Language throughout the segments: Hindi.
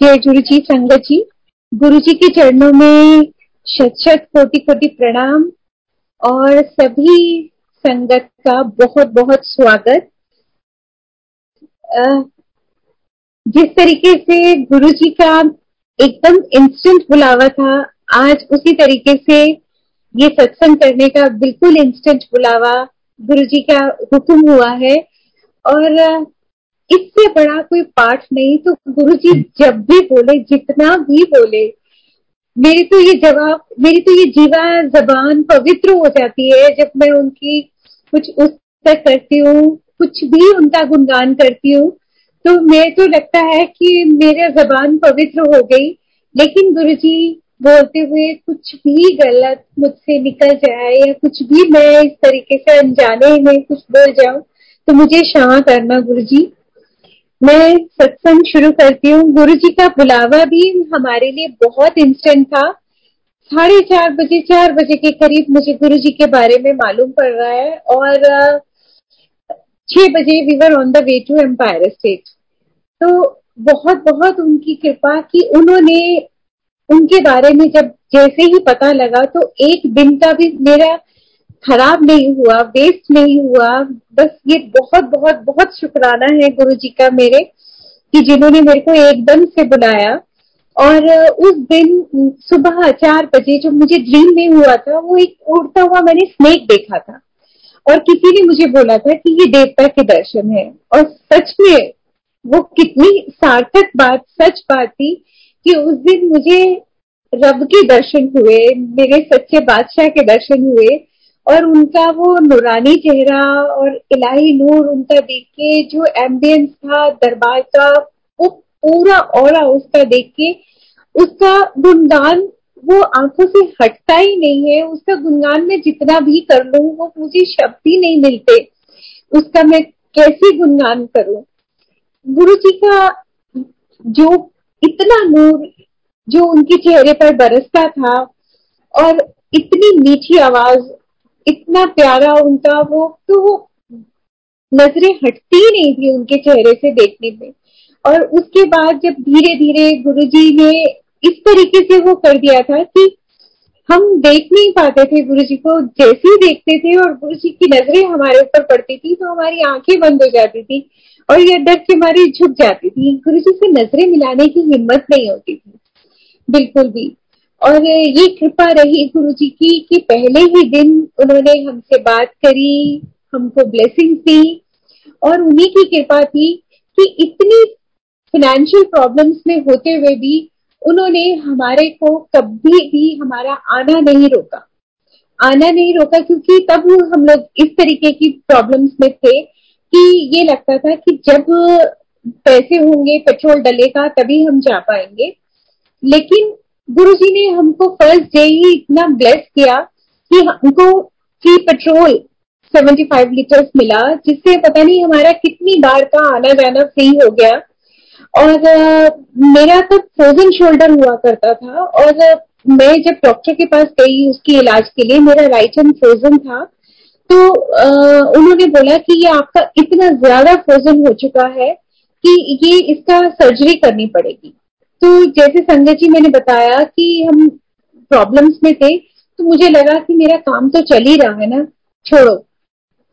जय गुरु जी संगत जी गुरु जी के चरणों में शत शत कोटि कोटि प्रणाम। और सभी संगत का बहुत बहुत स्वागत। जिस तरीके से गुरु जी का एकदम इंस्टेंट बुलावा था, आज उसी तरीके से ये सत्संग करने का बिल्कुल इंस्टेंट बुलावा गुरु जी का हुक्म हुआ है। और इससे बड़ा कोई पाठ नहीं तो गुरु जी जब भी बोले, जितना भी बोले, मेरी तो ये जवाब मेरी तो ये जीवा जबान पवित्र हो जाती है जब मैं उनकी कुछ उस तक करती हूँ, कुछ भी उनका गुणगान करती हूँ। तो मेरे तो लगता है कि मेरा जबान पवित्र हो गई, लेकिन गुरु जी बोलते हुए कुछ भी गलत मुझसे निकल जाए या कुछ भी मैं इस तरीके से अनजाने में कुछ बोल जाऊँ तो मुझे क्षमा करना गुरु जी मैं सत्संग शुरू करती हूँ। गुरु जी का बुलावा भी हमारे लिए बहुत इंस्टेंट था। साढ़े चार बजे चार बजे के करीब मुझे गुरु जी के बारे में मालूम पड़ रहा है और छह बजे we were on the way to Empire State तो बहुत बहुत उनकी कृपा कि उन्होंने उनके बारे में जब जैसे ही पता लगा तो एक दिन का भी मेरा खराब नहीं हुआ वेस्ट नहीं हुआ। बस ये बहुत बहुत बहुत शुक्राना है गुरु जी का मेरे, कि जिन्होंने मेरे को एकदम से बुलाया। और उस दिन सुबह चार बजे जो मुझे ड्रीम में हुआ था, वो एक उड़ता हुआ मैंने स्नेक देखा था। और किसी ने मुझे बोला था कि ये देवता के दर्शन है। और सच में वो कितनी सार्थक बात, सच बात थी कि उस दिन मुझे रब के दर्शन हुए, मेरे सच्चे बादशाह के दर्शन हुए। और उनका वो नुरानी चेहरा और इलाही नूर उनका देख के जो एम्बियंस था, दरबार का, वो पूरा और उसका देख के। उसका गुणगान वो आँखों से हटता ही नहीं है। उसका गुणगान में जितना भी कर लू, वो मुझे शब्द ही नहीं मिलते। उसका मैं कैसे गुणगान करूँ? गुरु जी का जो इतना नूर, जो उनके चेहरे पर बरसता था और इतनी मीठी आवाज़ इतना प्यारा उनका वो तो वो नज़रें हटती नहीं थी उनके चेहरे से देखने में। और उसके बाद जब धीरे धीरे गुरुजी ने इस तरीके से वो कर दिया था कि हम देख नहीं पाते थे गुरु जी को, जैसे ही देखते थे और गुरु जी की नज़रें हमारे ऊपर पड़ती थी तो हमारी आँखें बंद हो जाती थी और ये डर से हमारी झुक जाती थी। गुरु जी से नज़रें मिलाने की हिम्मत नहीं होती थी। बिल्कुल भी। और ये कृपा रही गुरु जी की कि पहले ही दिन उन्होंने हमसे बात करी, हमको ब्लेसिंग दी और उन्हीं की कृपा थी कि इतनी फाइनेंशियल प्रॉब्लम्स में होते हुए भी उन्होंने हमारे को कभी भी हमारा आना नहीं रोका। आना नहीं रोका क्योंकि तब हम लोग इस तरीके की प्रॉब्लम्स में थे कि ये लगता था कि जब पैसे होंगे पेट्रोल डलेगा, तभी हम जा पाएँगे। लेकिन गुरु जी ने हमको फ़र्स्ट डे ही इतना ब्लेस किया कि हमको फ्री पेट्रोल 75 लीटर्स मिला, जिससे पता नहीं हमारा कितनी बार का आना जाना फ्री हो गया। और मेरा तो फ्रोजन शोल्डर हुआ करता था और मैं जब डॉक्टर के पास गई उसकी इलाज के लिए, मेरा राइट हैंड फ्रोजन था तो उन्होंने बोला कि ये आपका इतना ज़्यादा फ्रोजन हो चुका है कि ये इसका सर्जरी करनी पड़ेगी। तो जैसे संजय जी मैंने बताया कि हम प्रॉब्लम्स में थे तो मुझे लगा कि मेरा काम तो चल ही रहा है ना। छोड़ो,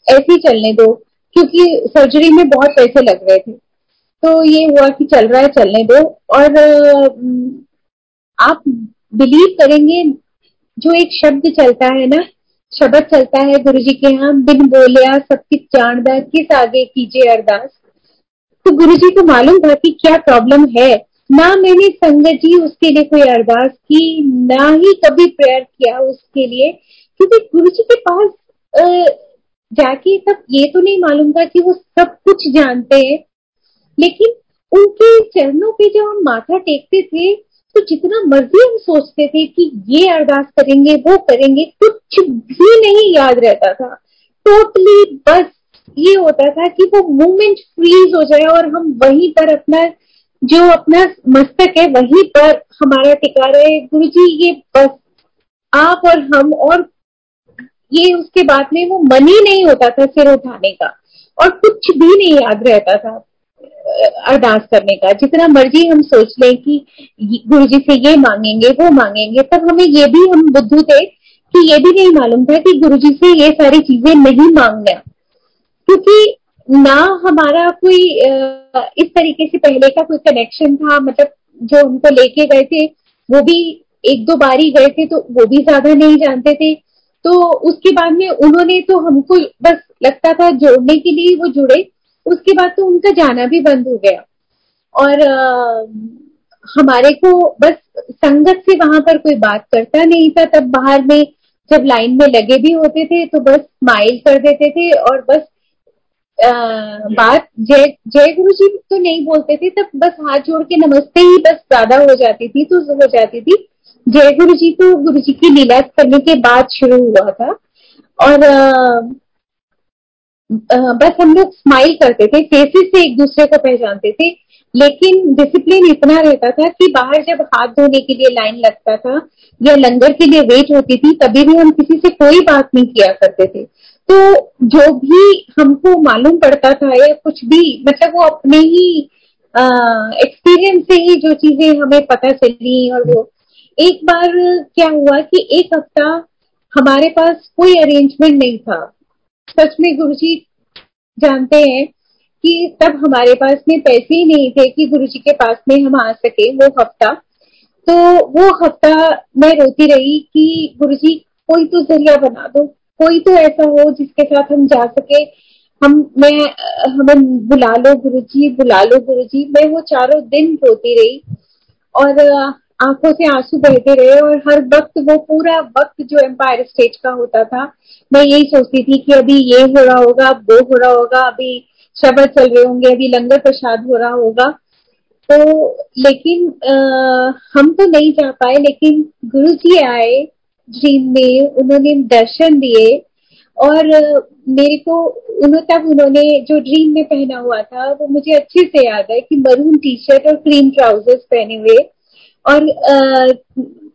ऐसे ही चलने दो, क्योंकि सर्जरी में बहुत पैसे लग रहे थे। तो ये हुआ कि चल रहा है, चलने दो। और आप बिलीव करेंगे, जो एक शब्द चलता है ना, शब्द चलता है गुरु जी के यहाँ, बिन बोलिया सब किस जानदा किस आगे कीजिए अरदास। तो गुरु जी को मालूम था कि क्या प्रॉब्लम है। ना मैंने संगत जी उसके लिए कोई अरदास की, ना ही कभी प्रेयर किया उसके लिए। क्योंकि गुरु जी के पास जाके तब ये तो नहीं मालूम था कि वो सब कुछ जानते हैं। लेकिन उनके चरणों पे जब हम माथा टेकते थे तो जितना मर्ज़ी हम सोचते थे कि ये अरदास करेंगे, वो करेंगे, कुछ भी नहीं याद रहता था। टोटली बस ये होता था कि वो मूवमेंट फ्रीज हो जाए और हम वहीं पर अपना जो अपना मस्तक है, वहीं पर हमारा टिका रहे गुरु जी ये बस आप और हम और ये उसके बाद में वो मन ही नहीं होता था सिर उठाने का और कुछ भी नहीं याद रहता था अरदास करने का। जितना मर्ज़ी हम सोच लें कि गुरु जी से ये मांगेंगे, वो मांगेंगे, तब हमें ये भी हम बुद्धू थे कि ये भी नहीं मालूम था कि गुरु जी से ये सारी चीज़ें नहीं मांगना। क्योंकि ना हमारा कोई इस तरीके से पहले का कोई कनेक्शन था मतलब जो हमको लेके गए थे वो भी एक दो बार ही गए थे तो वो भी ज़्यादा नहीं जानते थे। तो उसके बाद में उन्होंने तो हमको बस लगता था जोड़ने के लिए वो जुड़े उसके बाद तो उनका जाना भी बंद हो गया। और आ, हमारे को बस संगत से वहाँ पर कोई बात करता नहीं था तब बाहर में जब लाइन में लगे भी होते थे तो बस स्माइल कर देते थे और बस आ, बात जय जय गुरु जी तो नहीं बोलते थे तब बस हाथ जोड़ के नमस्ते ही बस ज़्यादा हो जाती थी तो हो जाती थी। जय गुरु जी तो गुरु जी की लीला करने के बाद शुरू हुआ था। और आ, बस हम लोग स्माइल करते थे फेसेस से एक दूसरे को पहचानते थे। लेकिन डिसिप्लिन इतना रहता था कि बाहर जब हाथ धोने के लिए लाइन लगता था या लंगर के लिए वेट होती थी तभी भी हम किसी से कोई बात नहीं किया करते थे। तो जो भी हमको मालूम पड़ता था या कुछ भी मतलब वो अपने ही एक्सपीरियंस से ही जो चीज़ें हमें पता चली और वो। एक बार क्या हुआ कि एक हफ़्ता हमारे पास कोई अरेंजमेंट नहीं था। सच में गुरु जी जानते हैं कि तब हमारे पास में पैसे ही नहीं थे कि गुरु जी के पास में हम आ सके वो हफ़्ता। तो वो हफ़्ता मैं रोती रही कि गुरु जी कोई तो ज़रिया बना दो। कोई तो ऐसा हो जिसके साथ हम जा सके। हम मैं हमें बुला लो गुरु जी बुला लो गुरु जी मैं वो चारों दिन रोती रही और आँखों से आँसू बहते रहे और हर वक्त वो पूरा वक्त जो एम्पायर स्टेज का होता था मैं यही सोचती थी कि अभी ये हो रहा होगा अब वो हो रहा होगा अभी शब्द चल रहे होंगे अभी लंगर प्रसाद हो रहा होगा। तो लेकिन आ, हम तो नहीं जा पाए लेकिन गुरु जी आए ड्रीम में उन्होंने दर्शन दिए और मेरे को उन्होंने तब उन्होंने जो ड्रीम में पहना हुआ था, वो मुझे अच्छे से याद है कि मरून टी शर्ट और क्रीम ट्राउजर्स पहने हुए और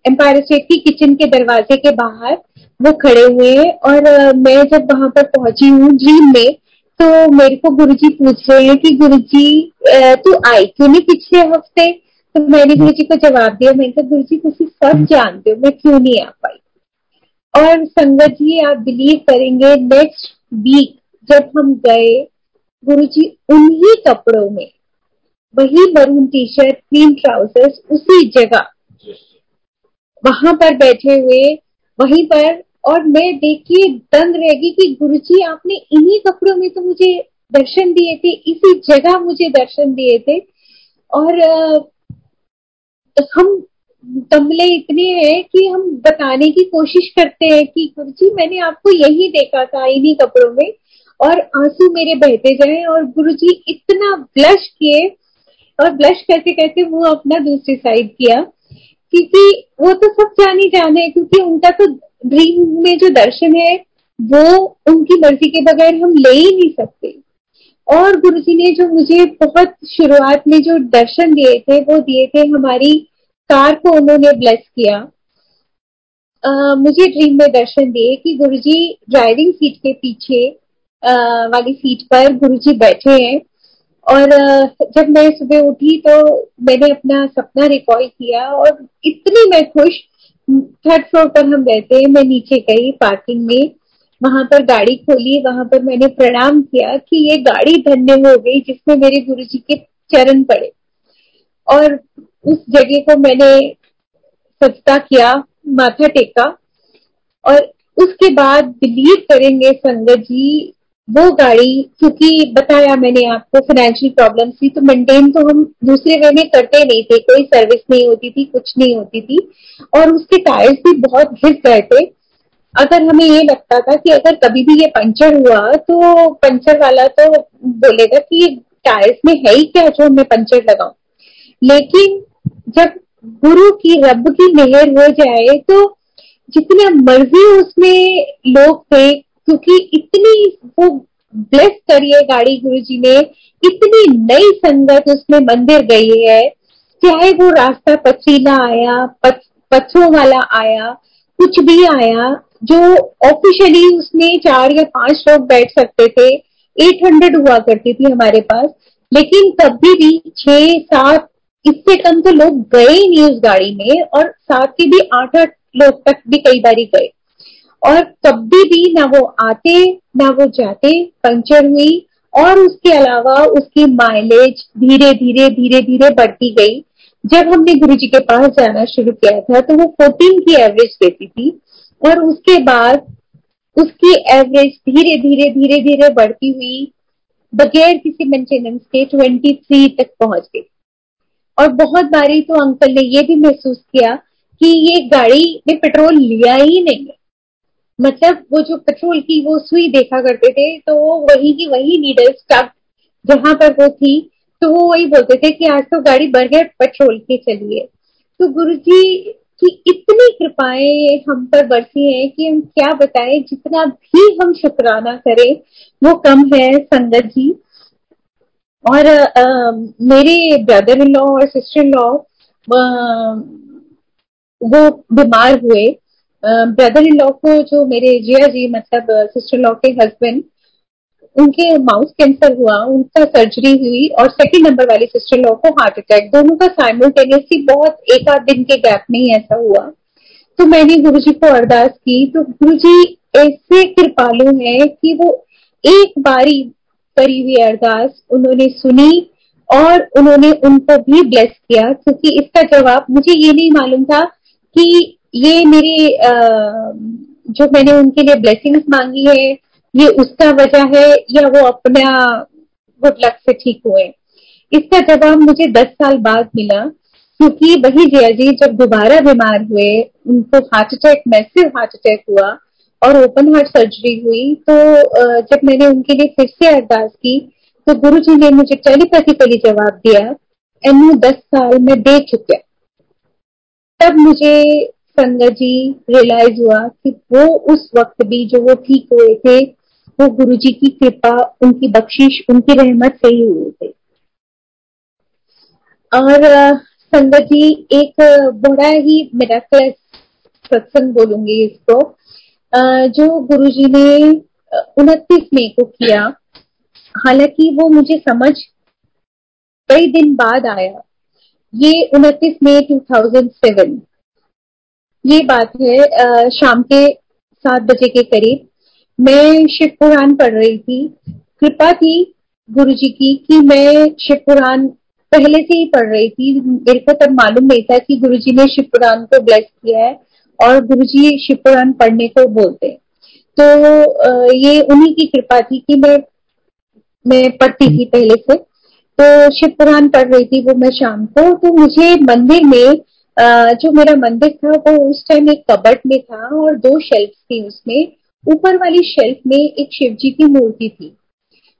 एम्पायर स्टेट की किचन के दरवाजे के बाहर वो खड़े हुए और मैं जब वहाँ पर पहुँची हूँ ड्रीम में तो मेरे को गुरुजी पूछ रहे हैं कि गुरुजी तू आई क्यों नहीं पिछले हफ़्ते? तो मैंने गुरु जी को जवाब दिया, मैंने कहा गुरु जी सब जानते हो, मैं क्यों नहीं आ पाई? और संगत जी आप बिलीव करेंगे नेक्स्ट वीक जब हम गए गुरु जी उन्हीं कपड़ों में वही maroon T shirt cream trousers उसी जगह। वहाँ पर बैठे हुए वहीं पर और मैं देखिए दंग रहेगी कि गुरु जी आपने इन्हीं कपड़ों में तो मुझे दर्शन दिए थे इसी जगह मुझे दर्शन दिए थे। और हम तमले इतने हैं कि हम बताने की कोशिश करते हैं कि गुरु जी मैंने आपको यही देखा था इन्हीं कपड़ों में और आँसू मेरे बहते जाए और गुरु जी इतना ब्लश किए और ब्लश करते करते वो अपना दूसरी साइड किया। क्योंकि वो तो सब जानी जाने, क्योंकि उनका तो ड्रीम में जो दर्शन है, वो उनकी मर्ज़ी के बगैर हम ले ही नहीं सकते। और गुरु जी ने जो मुझे बहुत शुरुआत में जो दर्शन दिए थे, वो दिए थे हमारी कार को उन्होंने ब्लेस किया। आ, मुझे ड्रीम में दर्शन दिए कि गुरुजी ड्राइविंग सीट के पीछे आ, वाली सीट पर गुरुजी बैठे हैं। और uh, जब मैं सुबह उठी तो मैंने अपना सपना रिकॉल किया और इतनी मैं खुश। थर्ड फ्लोर पर हम रहते हैं मैं नीचे गई पार्किंग में। वहाँ पर गाड़ी खोली वहाँ पर मैंने प्रणाम किया कि ये गाड़ी धन्य हो गई जिसमें मेरे गुरु के चरण पड़े। और उस जगह को मैंने सजता किया, माथा टेका और उसके बाद बिलीव करेंगे संगत जी, वो गाड़ी, क्योंकि बताया मैंने आपको फाइनेंशियल प्रॉब्लम थी तो मेंटेन तो हम दूसरे वे में करते नहीं थे, कोई सर्विस नहीं होती थी, कुछ नहीं होती थी और उसके टायर्स भी बहुत घिस गए थे। अगर हमें ये लगता था कि अगर कभी भी ये पंचर हुआ तो पंचर वाला तो बोलेगा कि ये टायर्स में है ही क्या जो मैं पंचर लगाऊ। लेकिन जब गुरु की, रब की मेहर हो जाए तो जितना मर्ज़ी उसमें लोग थे क्योंकि इतनी वो ब्लेस करिए गाड़ी गुरु जी ने, इतनी नई संगत उसमें मंदिर गई है, चाहे वो रास्ता पथरीला आया पत्थरों वाला आया, कुछ भी आया, जो ऑफिशियली उसमें चार या पाँच लोग बैठ सकते थे एट हंड्रेड हुआ करती थी हमारे पास, लेकिन कभी भी, छह, सात इससे कम तो लोग गए ही नहीं उस गाड़ी में और साथ के भी आठ आठ लोग तक भी कई बार गए। और कभी भी ना वो आते, ना वो जाते, पंचर हुई और उसके अलावा उसकी माइलेज धीरे धीरे धीरे धीरे बढ़ती गई। जब हमने गुरु जी के पास जाना शुरू किया था तो वो 14 की एवरेज देती थी और उसके बाद उसकी एवरेज धीरे धीरे धीरे धीरे बढ़ती हुई बगैर किसी मेंटेनेंस के 23 तक पहुँच गई। और बहुत बारी तो अंकल ने ये भी महसूस किया कि ये गाड़ी ने पेट्रोल लिया ही नहीं है। मतलब वो जो पेट्रोल की वो सुई देखा करते थे तो वो वही की वही नीडल स्टक जहाँ पर वो थी तो वो वही बोलते थे कि आज तो गाड़ी बगैर पेट्रोल के चलिए। तो गुरु जी की इतनी कृपाएँ हम पर बरसी हैं कि हम क्या बताएँ, जितना भी हम शुक्राना करें, वो कम है, संगत जी। और मेरे ब्रदर इन लॉ और सिस्टर इन लॉ वो बीमार हुए। ब्रदर इन लॉ को जो मेरे जिया जी मतलब सिस्टर लॉ के हस्बैंड उनके माउथ कैंसर हुआ, उनका सर्जरी हुई और सेकंड नंबर वाली सिस्टर लॉ को हार्ट अटैक दोनों का साइमल्टेनियसली बहुत एक आध दिन के गैप में ही ऐसा हुआ। तो मैंने गुरु जी को अरदास की। तो गुरु जी ऐसे कृपालु हैं कि वो एक बारी करी हुई अरदास उन्होंने सुनी और उन्होंने उनको भी ब्लेस किया, क्योंकि इसका जवाब मुझे ये नहीं मालूम था कि ये मेरे जो मैंने उनके लिए ब्लेसिंग्स मांगी है, ये उसका वजह है या वो अपना गुड लक से ठीक हुए। इसका जवाब मुझे दस साल बाद मिला, क्योंकि वही जया जी जब दोबारा बीमार हुए, उनको heart attack massive heart attack हुआ और ओपन हार्ट सर्जरी हुई तो जब मैंने उनके लिए फिर से अरदास की तो गुरु जी ने मुझे टेलीपैथिकली जवाब दिया एंड दस साल में दे चुके तब मुझे संगत जी रियलाइज़ हुआ कि वो उस वक्त भी जो वो ठीक हुए थे, वो गुरु जी की कृपा, उनकी बख्शिश, उनकी रहमत से ही हुए थे। और संगत जी एक बड़ा ही मेरा सत्संग बोलूँगी इसको जो गुरु जी ने उनतीस मई को किया, हालाँकि वो मुझे समझ कई दिन बाद आया। ये उनतीस मई 2007 ये बात है शाम के सात बजे के करीब। मैं शिव पुराण पढ़ रही थी। कृपा थी गुरु जी की कि मैं शिव पुराण पहले से ही पढ़ रही थी। मेरे को तब मालूम नहीं था कि गुरु जी ने शिव पुराण को ब्लेस किया है। और गुरु जी शिव पुराण पढ़ने को बोलते तो ये उन्हीं की कृपा थी कि मैं मैं पढ़ती थी पहले से। तो शिव पुराण पढ़ रही थी वो मैं शाम को। तो मुझे मंदिर में जो मेरा मंदिर था वो उस टाइम एक कबट में था और दो शेल्फ थी उसमें। ऊपर वाली शेल्फ में एक शिव जी की मूर्ति थी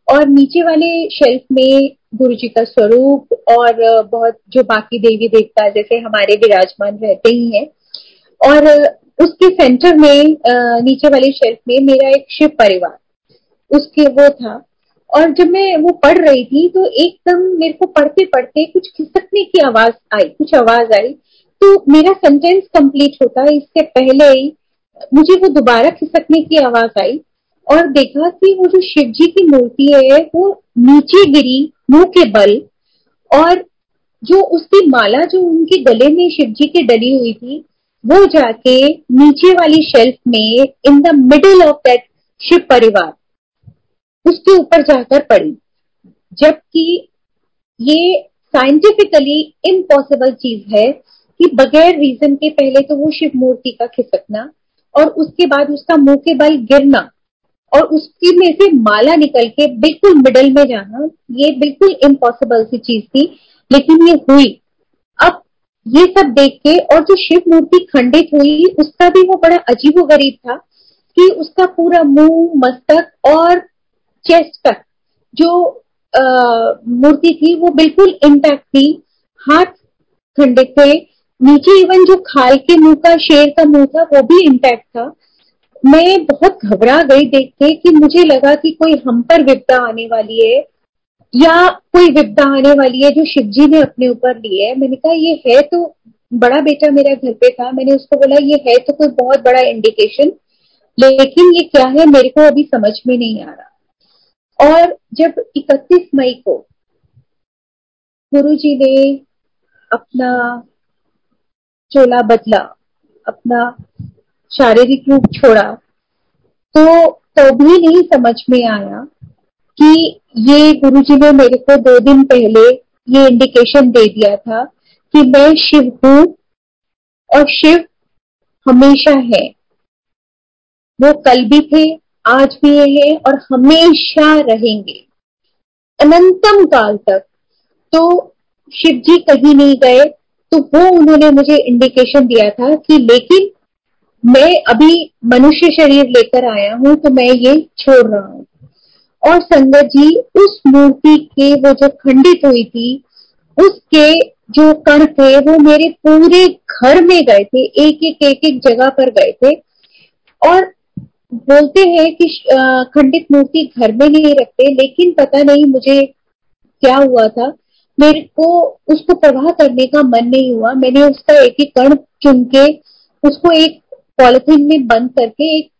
और नीचे वाले शेल्फ में गुरु जी का स्वरूप और बहुत जो बाकी देवी देवता जैसे हमारे विराजमान रहते ही हैं और उसके सेंटर में नीचे वाले शेल्फ में मेरा एक शिव परिवार, उसके वो था। और जब मैं वो पढ़ रही थी तो एकदम मेरे को पढ़ते पढ़ते कुछ खिसकने की आवाज़ आई, कुछ आवाज़ आई। तो मेरा सेंटेंस कंप्लीट होता इससे पहले ही मुझे वो दोबारा खिसकने की आवाज़ आई और देखा कि वो जो शिव जी की मूर्ति है, वो नीचे गिरी, मुँह के बल, और जो उसकी माला जो उनके गले में शिव जी की डली हुई थी वो जाके नीचे वाली शेल्फ में in the middle of that Shiv Parivar, उसके ऊपर जाकर पड़ी। जबकि ये साइंटिफिकली इम्पॉसिबल चीज़ है कि बगैर रीजन के पहले तो वो शिव मूर्ति का खिसकना और उसके बाद उसका मुँह के बल गिरना और उसकी में से माला निकल के बिल्कुल मिडल में जाना, ये बिल्कुल इम्पॉसिबल सी चीज़ थी, लेकिन ये हुई। अब ये सब देख के, और जो शिव मूर्ति खंडित हुई, उसका भी वो बड़ा अजीब गरीब था कि उसका पूरा मुँह, मस्तक और चेस्ट तक जो मूर्ति थी, वो बिल्कुल इंटैक्ट थी। हाथ खंडित थे। नीचे इवन जो खाल के मुँह का, शेर का मुँह था, वो भी इंटैक्ट था। मैं बहुत घबरा गई देख के कि मुझे लगा कि कोई हम पर विपदा आने वाली है। या कोई विपदा आने वाली है जो शिव जी ने अपने ऊपर ली है? मैंने कहा, ये है तो बड़ा बेटा मेरा घर पे था। मैंने उसको बोला, ये है तो कोई बहुत बड़ा इंडिकेशन लेकिन ये क्या है मेरे को अभी समझ में नहीं आ रहा। और जब 31 मई को गुरु जी ने अपना चोला बदला, अपना शारीरिक रूप छोड़ा तो तो भी नहीं समझ में आया कि ये गुरु जी ने मेरे को दो दिन पहले ये इंडिकेशन दे दिया था कि मैं शिव हूँ और शिव हमेशा है। वो कल भी थे, आज भी ये है और हमेशा रहेंगे। अनंतम काल तक। तो शिव जी कहीं नहीं गए तो वो उन्होंने मुझे इंडिकेशन दिया था कि लेकिन मैं अभी मनुष्य शरीर लेकर आया हूँ तो मैं ये छोड़ रहा हूँ। और संगत जी, उस मूर्ति के वो जो खंडित हुई थी, उसके जो कण थे, वो मेरे पूरे घर में गए थे एक एक एक एक जगह पर गए थे। और बोलते हैं कि खंडित मूर्ति घर में नहीं रखते, लेकिन पता नहीं मुझे क्या हुआ था। मेरे को उसको प्रवाह करने का मन नहीं हुआ। मैंने उसका एक एक कण चुन के उसको एक पॉलिथीन में बंद करके एक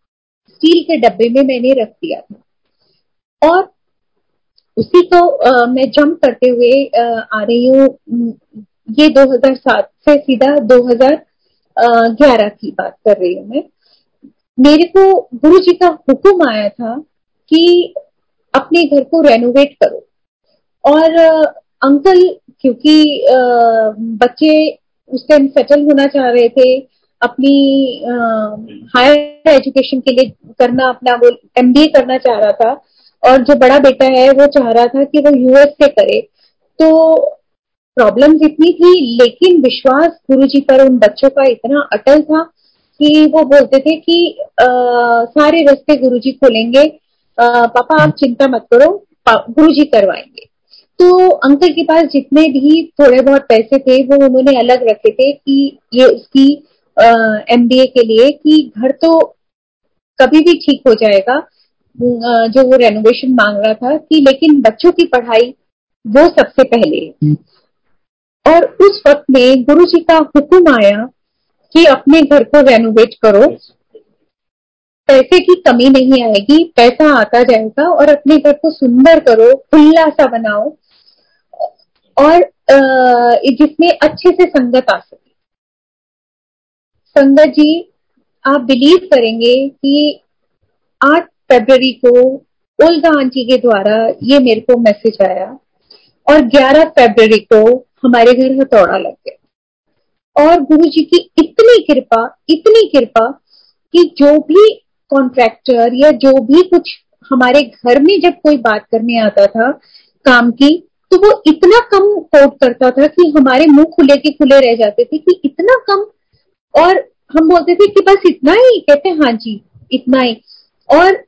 स्टील के डब्बे में मैंने रख दिया था। और उसी को आ, मैं जंप करते हुए आ, रही हूँ। ये 2007 से सीधा 2011 की बात कर रही हूँ मैं। मेरे को गुरु जी का हुक्म आया था कि अपने घर को रेनोवेट करो। और अंकल क्योंकि बच्चे उस टाइम सेटल होना चाह रहे थे अपनी हायर एजुकेशन के लिए करना अपना वो एमबीए करना चाह रहा था और जो बड़ा बेटा है वो चाह रहा था कि वो यूएस से करे। तो प्रॉब्लम इतनी थी लेकिन विश्वास गुरु जी पर उन बच्चों का इतना अटल था कि वो बोलते थे कि आ, सारे रास्ते गुरु जी खोलेंगे पापा आप चिंता मत करो गुरु जी करवाएँगे। तो अंकल के पास जितने भी थोड़े बहुत पैसे थे वो उन्होंने अलग रखे थे कि ये उसकी एम के लिए कि घर तो कभी भी ठीक हो जाएगा। जो वो रेनोवेशन मांग रहा था कि लेकिन बच्चों की पढ़ाई वो सबसे पहले हम्म। और उस वक्त में गुरु जी का हुक्म आया कि अपने घर को रेनोवेट करो। पैसे की कमी नहीं आएगी पैसा आता जाएगा और अपने घर को सुंदर करो खुला सा बनाओ और जिसमें अच्छे से संगत आ सके। संगत जी आप बिलीव करेंगे कि 8 फरवरी को ओल्गा आंटी के द्वारा ये मेरे को मैसेज आया और 11 फरवरी को हमारे घर हथौड़ा लग गया। और गुरु जी की इतनी कृपा इतनी कृपा कि जो भी कॉन्ट्रैक्टर या जो भी कुछ हमारे घर में जब कोई बात करने आता था, काम की तो वो इतना कम कोट करता था कि हमारे मुँह खुले के खुले रह जाते थे कि इतना कम और हम बोलते थे कि बस इतना ही, कहते हाँ जी, इतना ही। और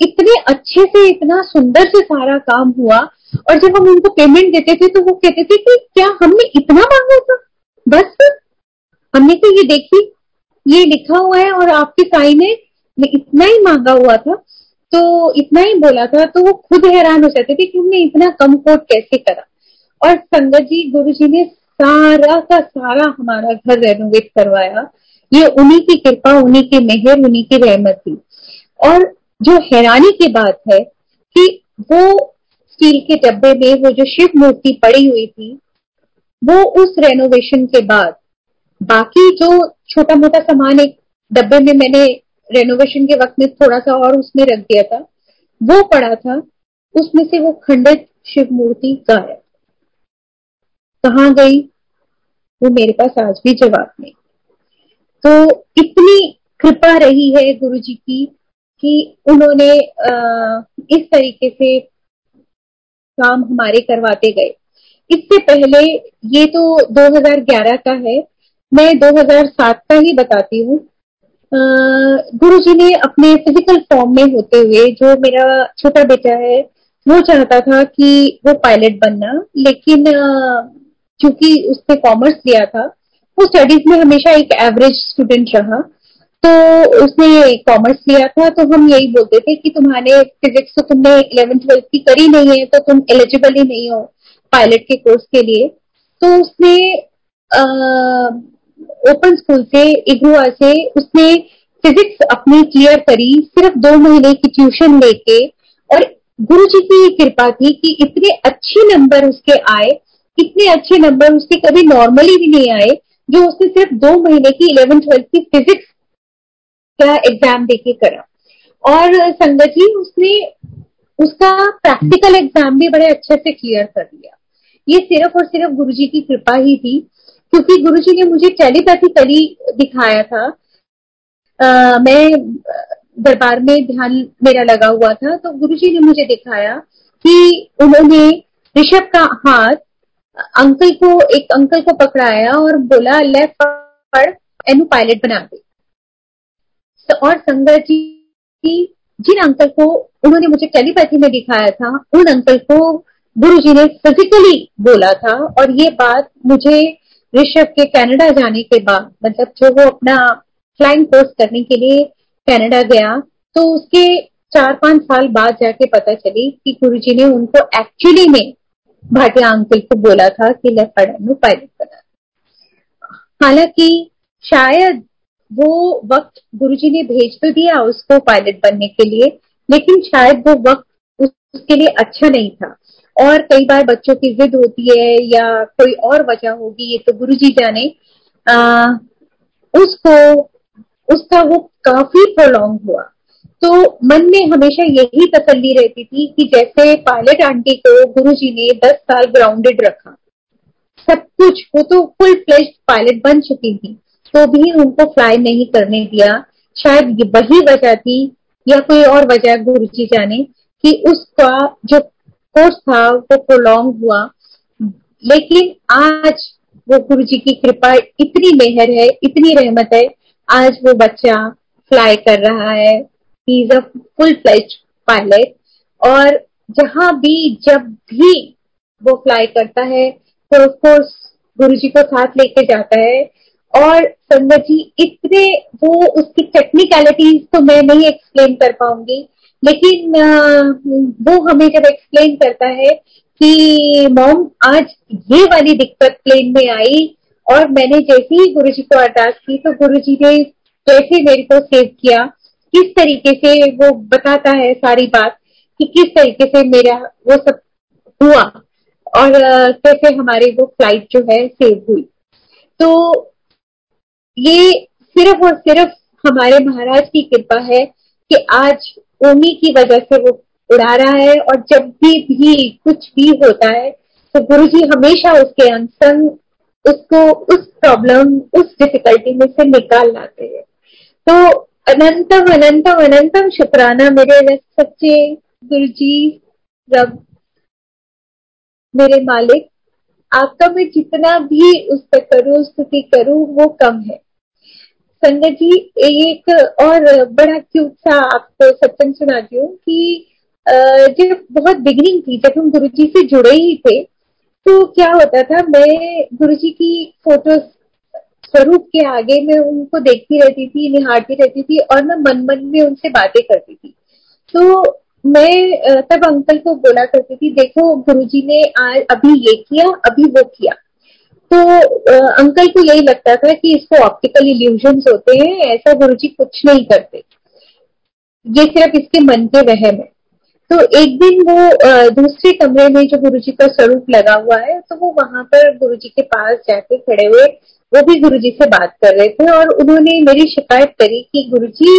इतने अच्छे से, इतना सुंदर से सारा काम हुआ और जब हम उनको पेमेंट देते थे तो वो कहते थे कि क्या हमने इतना मांगा था? बस, हमने तो ये देखी, ये लिखा हुआ है और आपके साइन है इतना ही मांगा हुआ था तो इतना ही बोला था तो वो खुद हैरान हो जाते थे कि हमने इतना कम कोट कैसे करा? और संगत जी, गुरु जी ने सारा का सारा हमारा घर रेनोवेट करवाया। ये उन्हीं की कृपा, उन्हीं की मेहर, उन्हीं की रहमत थी। और जो हैरानी की बात है कि वो स्टील के डब्बे में वो जो शिव मूर्ति पड़ी हुई थी, वो उस रेनोवेशन के बाद, बाकी जो छोटा मोटा सामान एक डब्बे में मैंने रेनोवेशन के वक्त में थोड़ा सा और उसमें रख दिया था, वो पड़ा था, उसमें से वो खंडित शिव मूर्ति गायब। कहा गई? वो मेरे पास आज भी जवाब नहीं। तो इतनी कृपा रही है गुरु जी की कि उन्होंने इस तरीके से काम हमारे करवाते गए। इससे पहले ये तो 2011 का है। मैं 2007 का ही बताती हूँ। गुरु जी ने अपने फ़िज़िकल फॉर्म में होते हुए जो मेरा छोटा बेटा है, वो चाहता था कि वो पायलट बनना, लेकिन चूँकि उसने कॉमर्स लिया था, वो स्टडीज़ में हमेशा एक एवरेज स्टूडेंट रहा। तो उसने कॉमर्स लिया था तो हम यही बोलते थे कि तुम्हारे फिजिक्स तो तुमने इलेवेंथ ट्वेल्थ की करी नहीं है तो तुम एलिजिबल ही नहीं हो पायलट के कोर्स के लिए। तो उसने ओपन स्कूल से इग्रुआ से उसने फिजिक्स अपनी क्लियर करी, सिर्फ़ दो महीने की ट्यूशन लेके, और गुरु जी की कृपा थी कि इतने अच्छे नंबर उसके आए, इतने अच्छे नंबर उसके कभी नॉर्मली भी नहीं आए, जो उसने सिर्फ़ दो महीने की इलेवन ट्वेल्थ की फिजिक्स का एग्ज़ाम देके करा। और संगत जी उसने उसका प्रैक्टिकल एग्ज़ाम भी बड़े अच्छे से क्लियर कर दिया। ये सिर्फ़ और सिर्फ़ गुरु जी की कृपा ही थी क्योंकि गुरु जी ने मुझे टेलीपैथिकली दिखाया था। आ, मैं दरबार में ध्यान मेरा लगा हुआ था तो गुरु जी ने मुझे दिखाया कि उन्होंने ऋषभ का हाथ अंकल को एक अंकल को पकड़ाया और बोला लेफ़्ट पढ़ एनु पायलट बना दे। और संगत जी, की जिन अंकल को उन्होंने मुझे टेलीपैथी में दिखाया था, उन अंकल को गुरु जी ने फिजिकली बोला था। और ये बात मुझे ऋषभ के कनाडा जाने के बाद मतलब जो वो अपना फ्लाइंग कोर्स करने के लिए कनाडा गया तो उसके चार पाँच साल बाद जाके पता चली कि गुरु जी ने उनको एक्चुअली में भाटिया अंकल को बोला था कि ले पढ़ा पायलट बना हालाँकि शायद वो वक्त गुरुजी ने भेज तो दिया उसको पायलट बनने के लिए लेकिन शायद वो वक्त उसके लिए अच्छा नहीं था। और कई बार बच्चों की जिद होती है या कोई और वजह होगी ये तो गुरु जी जाने। आ, उसको उसका वो काफ़ी प्रोलॉन्ग हुआ। तो मन में हमेशा यही तसल्ली रहती थी कि जैसे पायलट आंटी को गुरु जी ने दस साल ग्राउंडेड रखा सब कुछ वो तो फुल फ्लेश पायलट बन चुकी थी। तो भी उनको फ्लाई नहीं करने दिया। शायद वही वजह थी या कोई और वजह गुरु जी जाने कि उसका जो कोर्स था वो प्रोलॉन्ग हुआ। लेकिन आज वो गुरु जी की कृपा इतनी मेहर है, इतनी रहमत है। आज वो बच्चा फ्लाई कर रहा है। Is a full fledge pilot और जहाँ भी, जब भी वो फ्लाई करता है तो ऑफकोर्स गुरु जी को साथ लेके जाता है। और संगत जी, इतने वो उसकी टेक्निकलिटीज तो मैं नहीं एक्सप्लेन कर पाऊँगी, लेकिन वो हमें जब एक्सप्लेन करता है कि मॉम आज ये वाली दिक्कत प्लेन में आई और मैंने जैसे ही गुरु जी को अरदास की तो गुरु जी ने कैसे मेरे को सेव किया, किस तरीके से वो बताता है सारी बात कि किस तरीके से मेरा वो सब हुआ और कैसे हमारे वो फ़्लाइट जो है सेव हुई। तो ये सिर्फ़ और सिर्फ़ हमारे महाराज की कृपा है कि आज ओमी की वजह से वो उड़ा रहा है और जब भी भी कुछ भी होता है तो गुरु जी हमेशा उसके अंसंग उसको उस प्रॉब्लम उस डिफिकल्टी में से निकाल लाते हैं। तो अनंतम अनंतम अनंतम शुक्राना मेरे सच्चे गुरु जी रब, मेरे मालिक, आपका मैं जितना भी उस पर करूँ, स्तुति करूँ, वो कम है। संगत जी एक और बड़ा क्यूट सा आपको सत्संग सुनाती हूँ कि जब बहुत बिगनिंग थी, जब हम गुरु जी से जुड़े ही थे तो क्या होता था, मैं गुरु जी की फ़ोटोज़ स्वरूप के आगे मैं उनको देखती रहती थी, निहारती रहती थी और मैं मन मन में उनसे बातें करती थी। तो मैं तब अंकल को बोला करती थी, देखो गुरुजी ने आज अभी ये किया, अभी वो किया। तो अंकल को यही लगता था कि इसको ऑप्टिकल इल्यूजन होते हैं, ऐसा गुरु जी कुछ नहीं करते। ये सिर्फ़ इसके मन के वहम है। तो एक दिन वो दूसरे कमरे में जो गुरु जी का स्वरूप लगा हुआ है तो वो वहाँ पर गुरु जी के पास जाके खड़े हुए, वो भी गुरु जी से बात कर रहे थे और उन्होंने मेरी शिकायत करी कि गुरु जी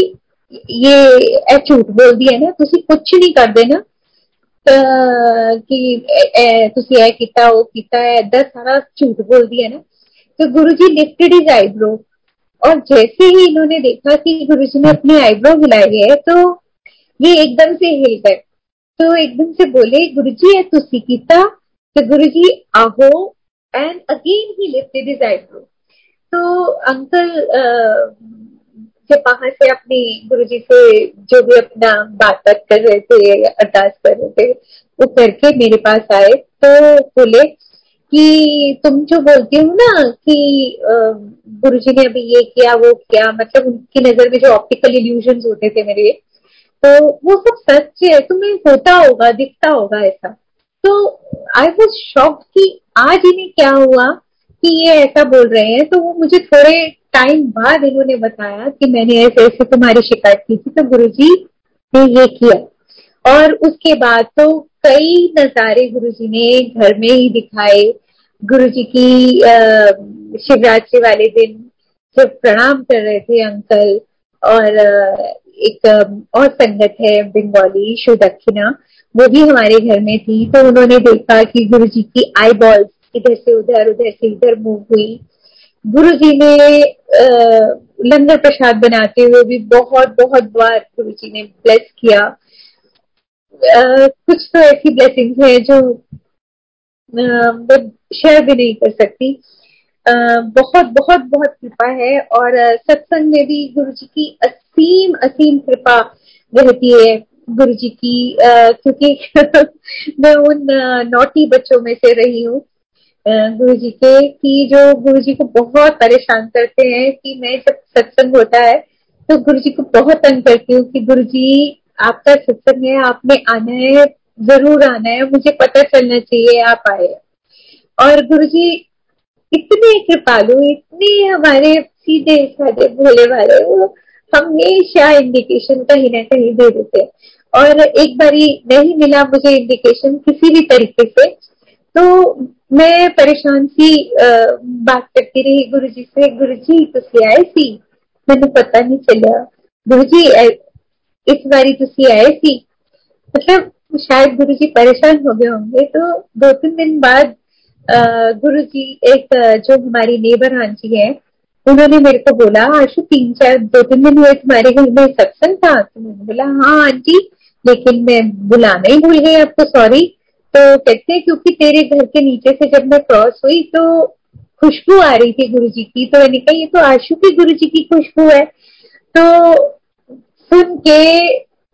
ये झूठ बोल दिया ना तुम कुछ नहीं कर देना। ਕਿ ਤੁਸੀਂ ਇਹ ਕੀਤਾ ਉਹ ਕੀਤਾ है ऐसा सारा झूठ बोल दिया ना तो गुरु जी लिफ्टेड इज आईब्रो और जैसे ही इन्होंने देखा कि गुरु जी ने अपने आईब्रो हिलाए है तो ये एकदम से हिल गए तो एकदम से बोले गुरु जी ये तुसी कीता तो गुरु जी आहो and again he lifted his eyebrow तो अंकल जब वहाँ से अपनी गुरु जी से जो भी अपना बात बात कर रहे थे अरदास कर रहे थे, वो करके मेरे पास आए। तो बोले कि तुम जो बोलती हो ना कि गुरु जी ने अभी ये किया, वो किया मतलब उनकी नज़र में जो ऑप्टिकल इल्यूजन होते थे मेरे तो वो सब सच है, तुम्हें होता होगा, दिखता होगा ऐसा। तो आई वॉज़ शॉक कि आज इन्हें क्या हुआ कि ये ऐसा बोल रहे हैं तो वो मुझे थोड़े टाइम बाद इन्होंने बताया कि मैंने ऐसे ऐसे तुम्हारी शिकायत की थी तो गुरु जी ने ये किया। और उसके बाद तो कई नजारे गुरु जी ने घर में ही दिखाए। गुरु जी की शिवरात्रि वाले दिन जब प्रणाम कर रहे थे अंकल, और एक और संगत है बंगाली शो दक्षिणा वो भी हमारे घर में थी। तो उन्होंने देखा कि गुरु जी की आई बॉल्स इधर से उधर उधर से इधर मूव हुई। गुरु जी ने लंगर प्रसाद बनाते हुए भी बहुत बहुत बार गुरु जी ने ब्लेस किया। आ, कुछ तो ऐसी ब्लेसिंग्स है जो मैं शेयर भी नहीं कर सकती। आ, बहुत बहुत बहुत कृपा है और सत्संग में भी गुरु जी की असीम असीम कृपा रहती है गुरु जी की। क्योंकि मैं उन नौटी बच्चों में से रही हूँ। गुरु जी के कि जो गुरु जी को बहुत परेशान करते हैं कि मैं जब सत्संग होता है तो गुरु जी को बहुत तंग करती हूँ कि गुरु जी आपका सत्संग है आपने आना है, ज़रूर आना है, मुझे पता चलना चाहिए, आप आए। और गुरु जी इतने कृपालु, इतने हमारे सीधे साधे भोले वाले वो हमेशा इंडिकेशन कहीं ना कहीं दे देते और एक बारी नहीं मिला मुझे इंडिकेशन किसी भी तरीके से तो मैं परेशान सी बात करती रही गुरु जी से गुरु जी तुम आए सी? मैंने पता नहीं चलिया। गुरु जी इस बारी तुम आए सी? मतलब शायद गुरु जी परेशान हो गए होंगे तो दो तीन दिन बाद गुरु जी एक, जो हमारी नेबर आंटी है, उन्होंने मेरे को बोला आशु तीन चार दो तीन दिन हुए तुम्हारे घर में सत्संग था। तो मैंने बोला हाँ आंटी, लेकिन मैं बुलाना ही भूल गई आपको सॉरी तो कहते हैं, क्योंकि तेरे घर के नीचे से जब मैं क्रॉस हुई तो खुशबू आ रही थी गुरु जी की। तो मैंने कहा, ये तो आशु की गुरु जी की खुशबू है। तो सुन के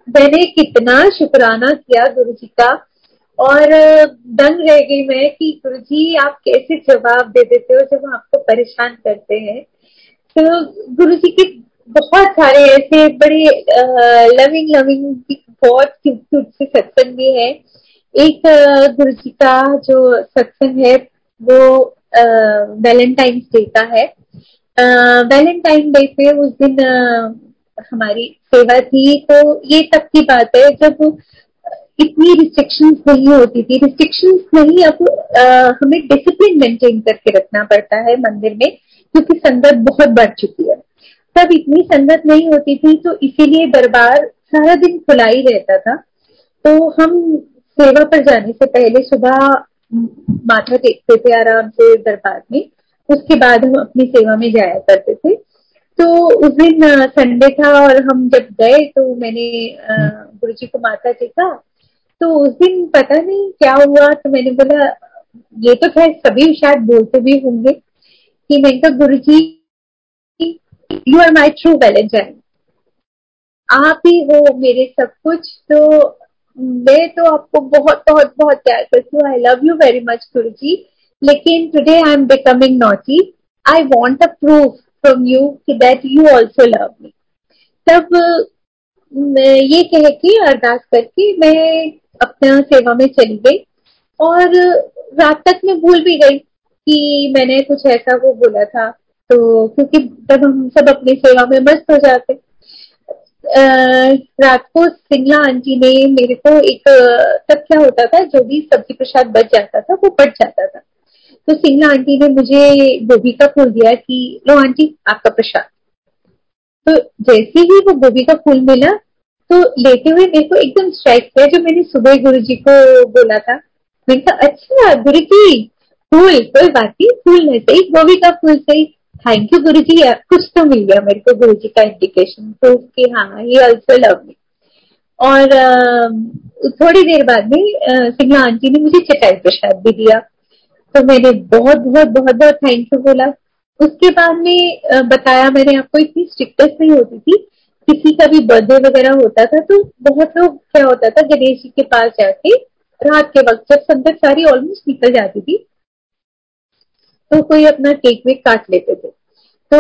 मैंने कितना शुक्राना किया गुरु जी का, और दंग रह गई मैं कि गुरु जी आप कैसे जवाब दे देते हो जब आपको परेशान करते हैं? तो गुरु जी के बहुत सारे ऐसे बड़े लविंग लविंग बहुत क्यूट क्यूट से सत्संग भी है। एक गुरु जी का जो सत्संग है, वो वैलेंटाइन डे का है। वैलेंटाइन डे पे उस दिन हमारी सेवा थी। तो ये तब की बात है, जब इतनी रिस्ट्रिक्शंस नहीं होती थी रिस्ट्रिक्शंस नहीं, अब हमें डिसिप्लिन मेंटेन करके रखना पड़ता है मंदिर में, क्योंकि संगत बहुत बढ़ चुकी है। तब इतनी संगत नहीं होती थी तो इसीलिए दरबार सारा दिन खुला ही रहता था। तो हम सेवा पर जाने से पहले सुबह माथा टेकते थे आराम से दरबार में, उसके बाद हम अपनी सेवा में जाया करते थे। तो उस दिन संडे था और हम जब गए तो मैंने गुरु जी को माथा टेका। तो उस दिन पता नहीं क्या हुआ तो मैंने बोला, ये तो खैर सभी शायद बोलते भी होंगे कि मैंने कहा Guru ji you are my true valentine आप ही हो मेरे सब कुछ तो मैं तो आपको बहुत बहुत बहुत प्यार करती हूँ। I love you very much Guru ji लेकिन today I am becoming naughty I want a proof from you that you also love me तब ये कह के, अरदास करके मैं अपना सेवा में चली गई और रात तक मैं भूल भी गई कि मैंने कुछ ऐसा वो बोला था। तो क्योंकि तब हम सब अपनी सेवा में मस्त हो जाते रात को सिंगला आंटी ने मेरे को एक तब क्या होता था, जो भी सब्ज़ी प्रसाद बच जाता था, वो बच जाता था। तो सिंगला आंटी ने मुझे गोभी का फूल दिया कि, लो आंटी, आपका प्रसाद। तो जैसे ही वो गोभी का फूल मिला तो लेते हुए मेरे को एकदम स्ट्राइक किया, जो मैंने सुबह गुरु जी को बोला था। मैंने कहा अच्छा गुरु जी, फूल, कोई बात नहीं, फूल नहीं सही, गोभी का फूल सही। थैंक यू गुरु जी कुछ तो मिल गया मेरे को गुरु जी का इंडिकेशन तो कि हाँ ही ऑल्सो लव मी और थोड़ी देर बाद में सिंगला आंटी ने मुझे चटाई प्रसाद भी दिया। तो मैंने बहुत बहुत बहुत बहुत थैंक यू बोला। उसके बाद में बताया मैंने आपको, इतनी स्ट्रिक्टनेस नहीं होती थी। किसी का भी बर्थडे वगैरह होता था तो बहुत लोग क्या होता था, गणेश जी के पास जाके रात के वक्त जब संगत सारी ऑलमोस्ट निकल जाती थी तो कोई अपना केक वेक काट लेते थे। तो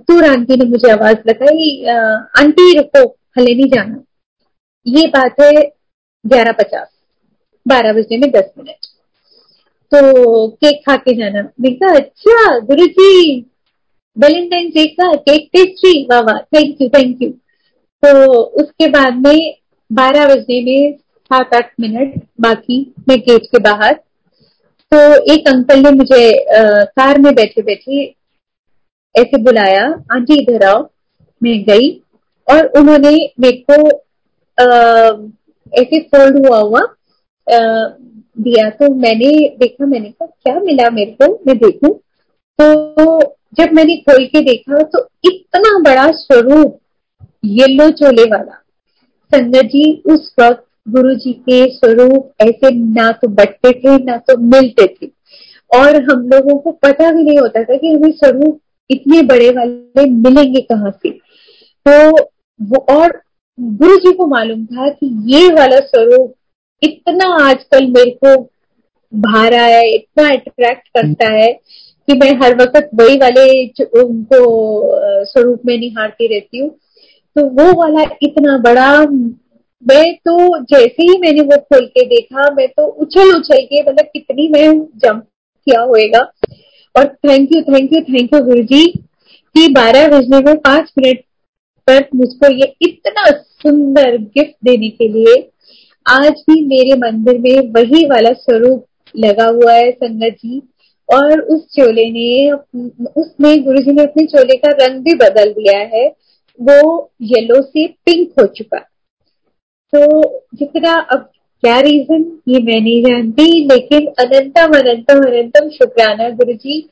तूर आंटी ने मुझे आवाज़ लगाई आंटी रुको हले नहीं जाना। ये बात है ग्यारह पचास बारह बजने में दस मिनट। तो केक खा के जाना। कहा अच्छा गुरु जी वेलेंटाइन डे का केक टेस्ट्री वाह वाह थैंक यू थैंक यू तो उसके बाद में बारह बजने में सात आठ मिनट बाकी मैं गेट के बाहर। तो एक अंकल ने मुझे आ, कार में बैठे बैठे ऐसे बुलाया, आंटी इधर आओ। मैं गई और उन्होंने मेरे को ऐसे फोल्ड हुआ हुआ दिया। तो मैंने देखा, मैंने कहा, क्या मिला मेरे को? मैं देखूँ। तो जब मैंने खोल के देखा तो इतना बड़ा स्वरूप, येलो चोले वाला। संगत जी, उस वक्त गुरु जी के स्वरूप ऐसे ना तो बटते थे, ना तो मिलते थे। और हम लोगों को पता भी नहीं होता था कि हमें स्वरूप इतने बड़े वाले मिलेंगे कहाँ से? तो वो और गुरु जी को मालूम था कि ये वाला स्वरूप इतना आजकल मेरे को भारा है इतना अट्रैक्ट करता है कि मैं हर वक्त वही वाले उनको स्वरूप में निहारती रहती हूँ। तो वो वाला इतना बड़ा मैं तो जैसे ही मैंने वो खोल के देखा मैं तो उछल उछल के मतलब कितनी मैं जंप किया होएगा। और thank you thank you thank you Guru ji कि बारह बजने में पाँच मिनट पर मुझको ये इतना सुंदर गिफ्ट देने के लिए आज भी मेरे मंदिर में वही वाला स्वरूप लगा हुआ है संगत जी। और उस चोले ने, उसमें गुरु जी ने अपने चोले का रंग भी बदल दिया है। वो येलो से पिंक हो चुका। तो जितना अब क्या रीजन ये मैं नहीं जानती, लेकिन अनंतम अनंतम अनंतम शुक्राना गुरु जी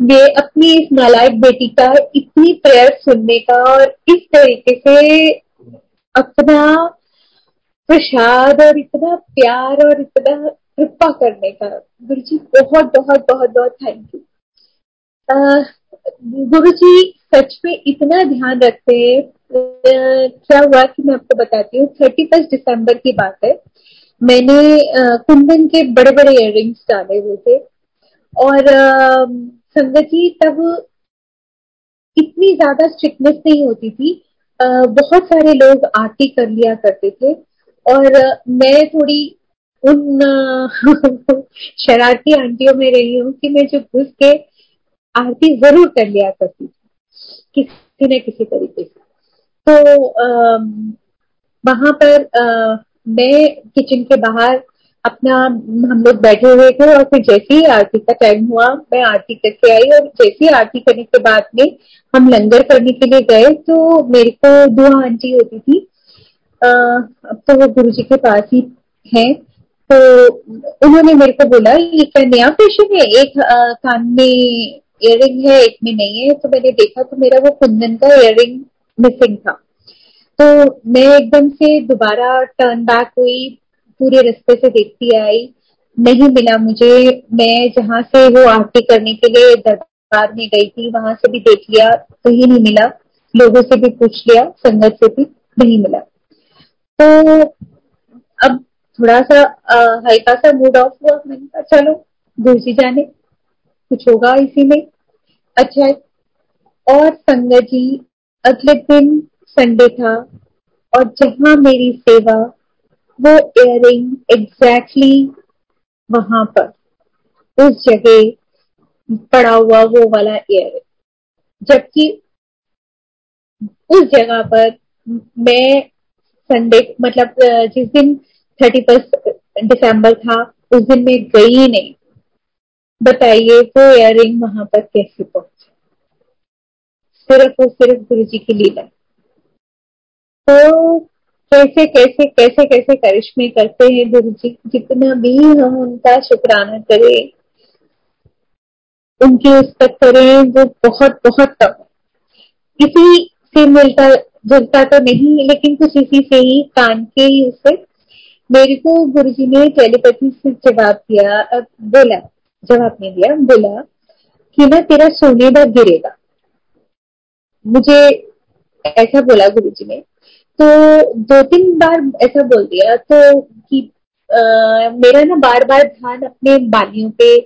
मैं अपनी इस नालायक बेटी का इतनी प्रेयर सुनने का और इस तरीके से अपना प्रसाद और इतना प्यार और इतना कृपा करने का। गुरु जी बहुत बहुत बहुत बहुत थैंक यू गुरु जी सच में इतना ध्यान रखते हैं। क्या हुआ कि मैं आपको बताती हूँ थर्टी फ़र्स्ट दिसंबर की बात है। मैंने कुंदन के बड़े बड़े इयर डाले हुए थे। और संगत जी तब इतनी ज़्यादा स्ट्रिक्टनेस नहीं होती थी। बहुत सारे लोग आरती कर लिया करते थे। और, मैं थोड़ी उन, शरारती आंटियों में रही हूँ कि मैं जो घुस के आरती ज़रूर कर लिया करती थी, किसी न किसी तरीके से। तो वहाँ पर मैं किचन के बाहर अपना हम लोग बैठे हुए थे और फिर जैसे ही आरती का टाइम हुआ, मैं आरती करके आई और जैसे ही आरती करने के बाद में हम लंगर करने के लिए गए तो मेरे को दो आंटी होती थी। अब तो वो गुरु जी के पास ही है। तो उन्होंने मेरे को बोला, ये क्या नया फ़ैशन है? एक कान में इयर है, एक में नहीं है। तो मैंने देखा तो मेरा वो कुंदन का इयर मिसिंग था। तो मैं एकदम से दोबारा टर्न बैक हुई, पूरे रास्ते से देखती आई। नहीं मिला मुझे। मैं जहाँ से वो आरती करने के लिए दरबार में गई थी, वहाँ से भी देख लिया कहीं तो नहीं मिला। लोगों से भी पूछ लिया, संगत से भी नहीं मिला। तो अब थोड़ा सा हल्का सा मूड ऑफ़ हुआ। मैंने कहा, चलो गुरु जाने। कुछ होगा इसी में? अच्छा है। और संगत जी, अगले दिन संडे था और जहाँ मेरी सेवा, वो इयरिंग एग्जैक्टली वहाँ पर। उस जगह पड़ा हुआ वो वाला इयरिंग जबकि उस जगह पर मैं संडे मतलब जिस दिन थर्टी फ़र्स्ट दिसंबर था, उस दिन मैं गई ही नहीं। बताइए, वो इयरिंग वहाँ पर कैसे पहुँचे? सिर्फ़ और सिर्फ़ गुरु जी की लीला तो कैसे कैसे कैसे कैसे करिश्मे करते हैं गुरु जी? जितना भी हम उनका शुक्राना करें, उनकी उस तक करें, वो बहुत बहुत कम किसी से मिलता, जुलता तो नहीं लेकिन कुछ इसी से ही, कान के ही उससे। मेरे को गुरु जी ने टेलीपैथी से जवाब दिया बोला, जवाब नहीं दिया, बोला कि ना तेरा सोने का गिरेगा। मुझे ऐसा बोला गुरु जी ने तो दो तीन बार ऐसा बोल दिया। तो कि आ, मेरा ना बार बार ध्यान अपने बालियों पे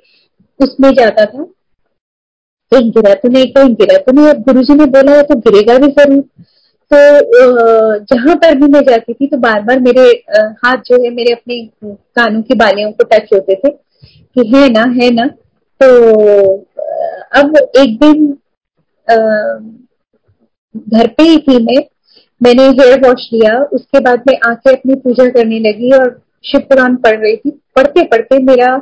उसमें जाता था। कहीं गिरा तो नहीं कहीं गिरा तो नहीं। अब गुरु जी ने बोला है तो गिरेगा भी ज़रूर। तो जहाँ पर भी मैं जाती थी तो बार बार मेरे हाथ जो है मेरे अपने कानों की बालियों को टच होते थे कि है ना है ना। तो अब एक दिन घर पे ही थी मैं। मैंने हेयर वॉश लिया, उसके बाद में आके अपनी पूजा करने लगी और शिव पुराण पढ़ रही थी। पढ़ते पढ़ते मेरा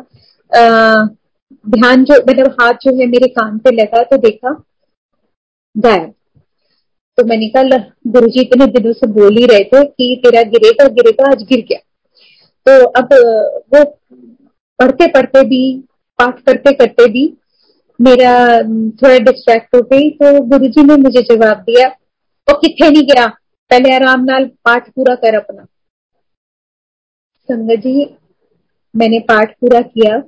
ध्यान जो मतलब हाथ जो है मेरे कान पे लगा तो देखा, गायब। तो मैंने कहा गुरु जी इतने दिनों से बोल ही रहे थे कि तेरा गिरेगा गिरेगा, आज गिर गया। तो अब, वो पढ़ते पढ़ते भी, पाठ करते करते भी मेरा थोड़ा डिस्ट्रैक्ट हो गई तो गुरु जी ने मुझे जवाब दिया, वो कितने नहीं गया? पहले आराम नाल पाठ पूरा कर अपना। संगत जी, मैंने पाठ पूरा किया,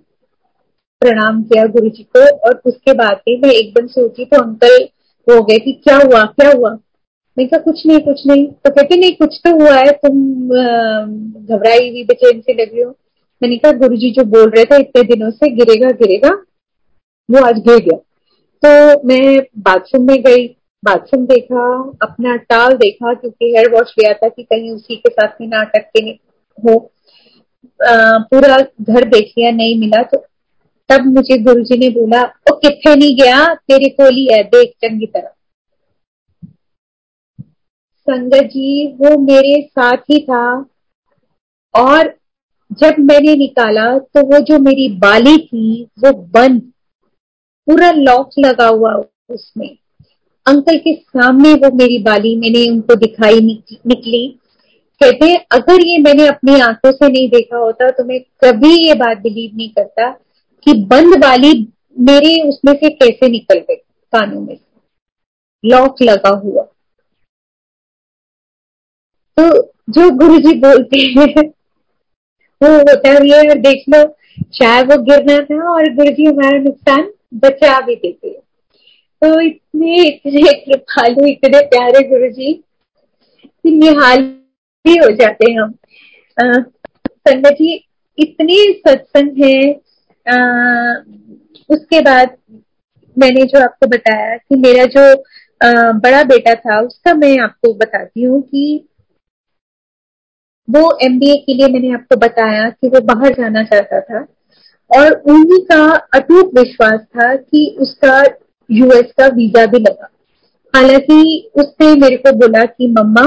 प्रणाम किया गुरु जी को, और उसके बाद में मैं एकदम सोची तो अंकल हो गए कि क्या हुआ क्या हुआ? मैं कहा, कुछ नहीं कुछ नहीं। तो कहते, नहीं, कुछ तो हुआ है, तुम घबराई हुई बेचैन से लग हो। मैंने कहा, गुरु जी जो बोल रहे थे इतने दिनों से, गिरेगा गिरेगा, वो आज गिर गया। तो मैं बाथरूम में गई बाथरूम देखा, अपना टाल देखा, क्योंकि हेयर वॉश लिया था कि कहीं उसी के साथ में ना अटकते हो। पूरा घर देख लिया, नहीं मिला तो तब मुझे गुरुजी ने बोला, ओ कितने नहीं गया? तेरे को ही है, देख, चंगी तरह. संगत जी, वो मेरे साथ ही था। और जब मैंने निकाला तो वो जो मेरी बाली थी, वो बंद, पूरा लॉक लगा हुआ उसमें। अंकल के सामने वो मेरी बाली मैंने उनको दिखाई निकली। कहते हैं, अगर ये मैंने अपनी आँखों से नहीं देखा होता तो मैं कभी ये बात बिलीव नहीं करता कि बंद बाली मेरे उसमें से कैसे निकल गई, कानों में लॉक लगा हुआ। तो जो गुरु जी बोलते हैं, वो होता है, ये देख लो चाहे वो गिरना था और गुरु जी हमारा नुकसान बचा भी देते हैं। तो इतने इतने कृपालु इतने प्यारे गुरु जी निहाल हो जाते हैं हम। संगत जी इतने सत्संग है। आ, उसके बाद मैंने जो आपको बताया कि मेरा जो आ, बड़ा बेटा था उसका मैं आपको बताती हूँ कि वो एमबीए के लिए मैंने आपको बताया कि वो बाहर जाना चाहता था और उन्हीं का अटूट विश्वास था कि उसका यूएस का वीज़ा भी लगा। हालाँकि उसने मेरे को बोला कि, मम्मा,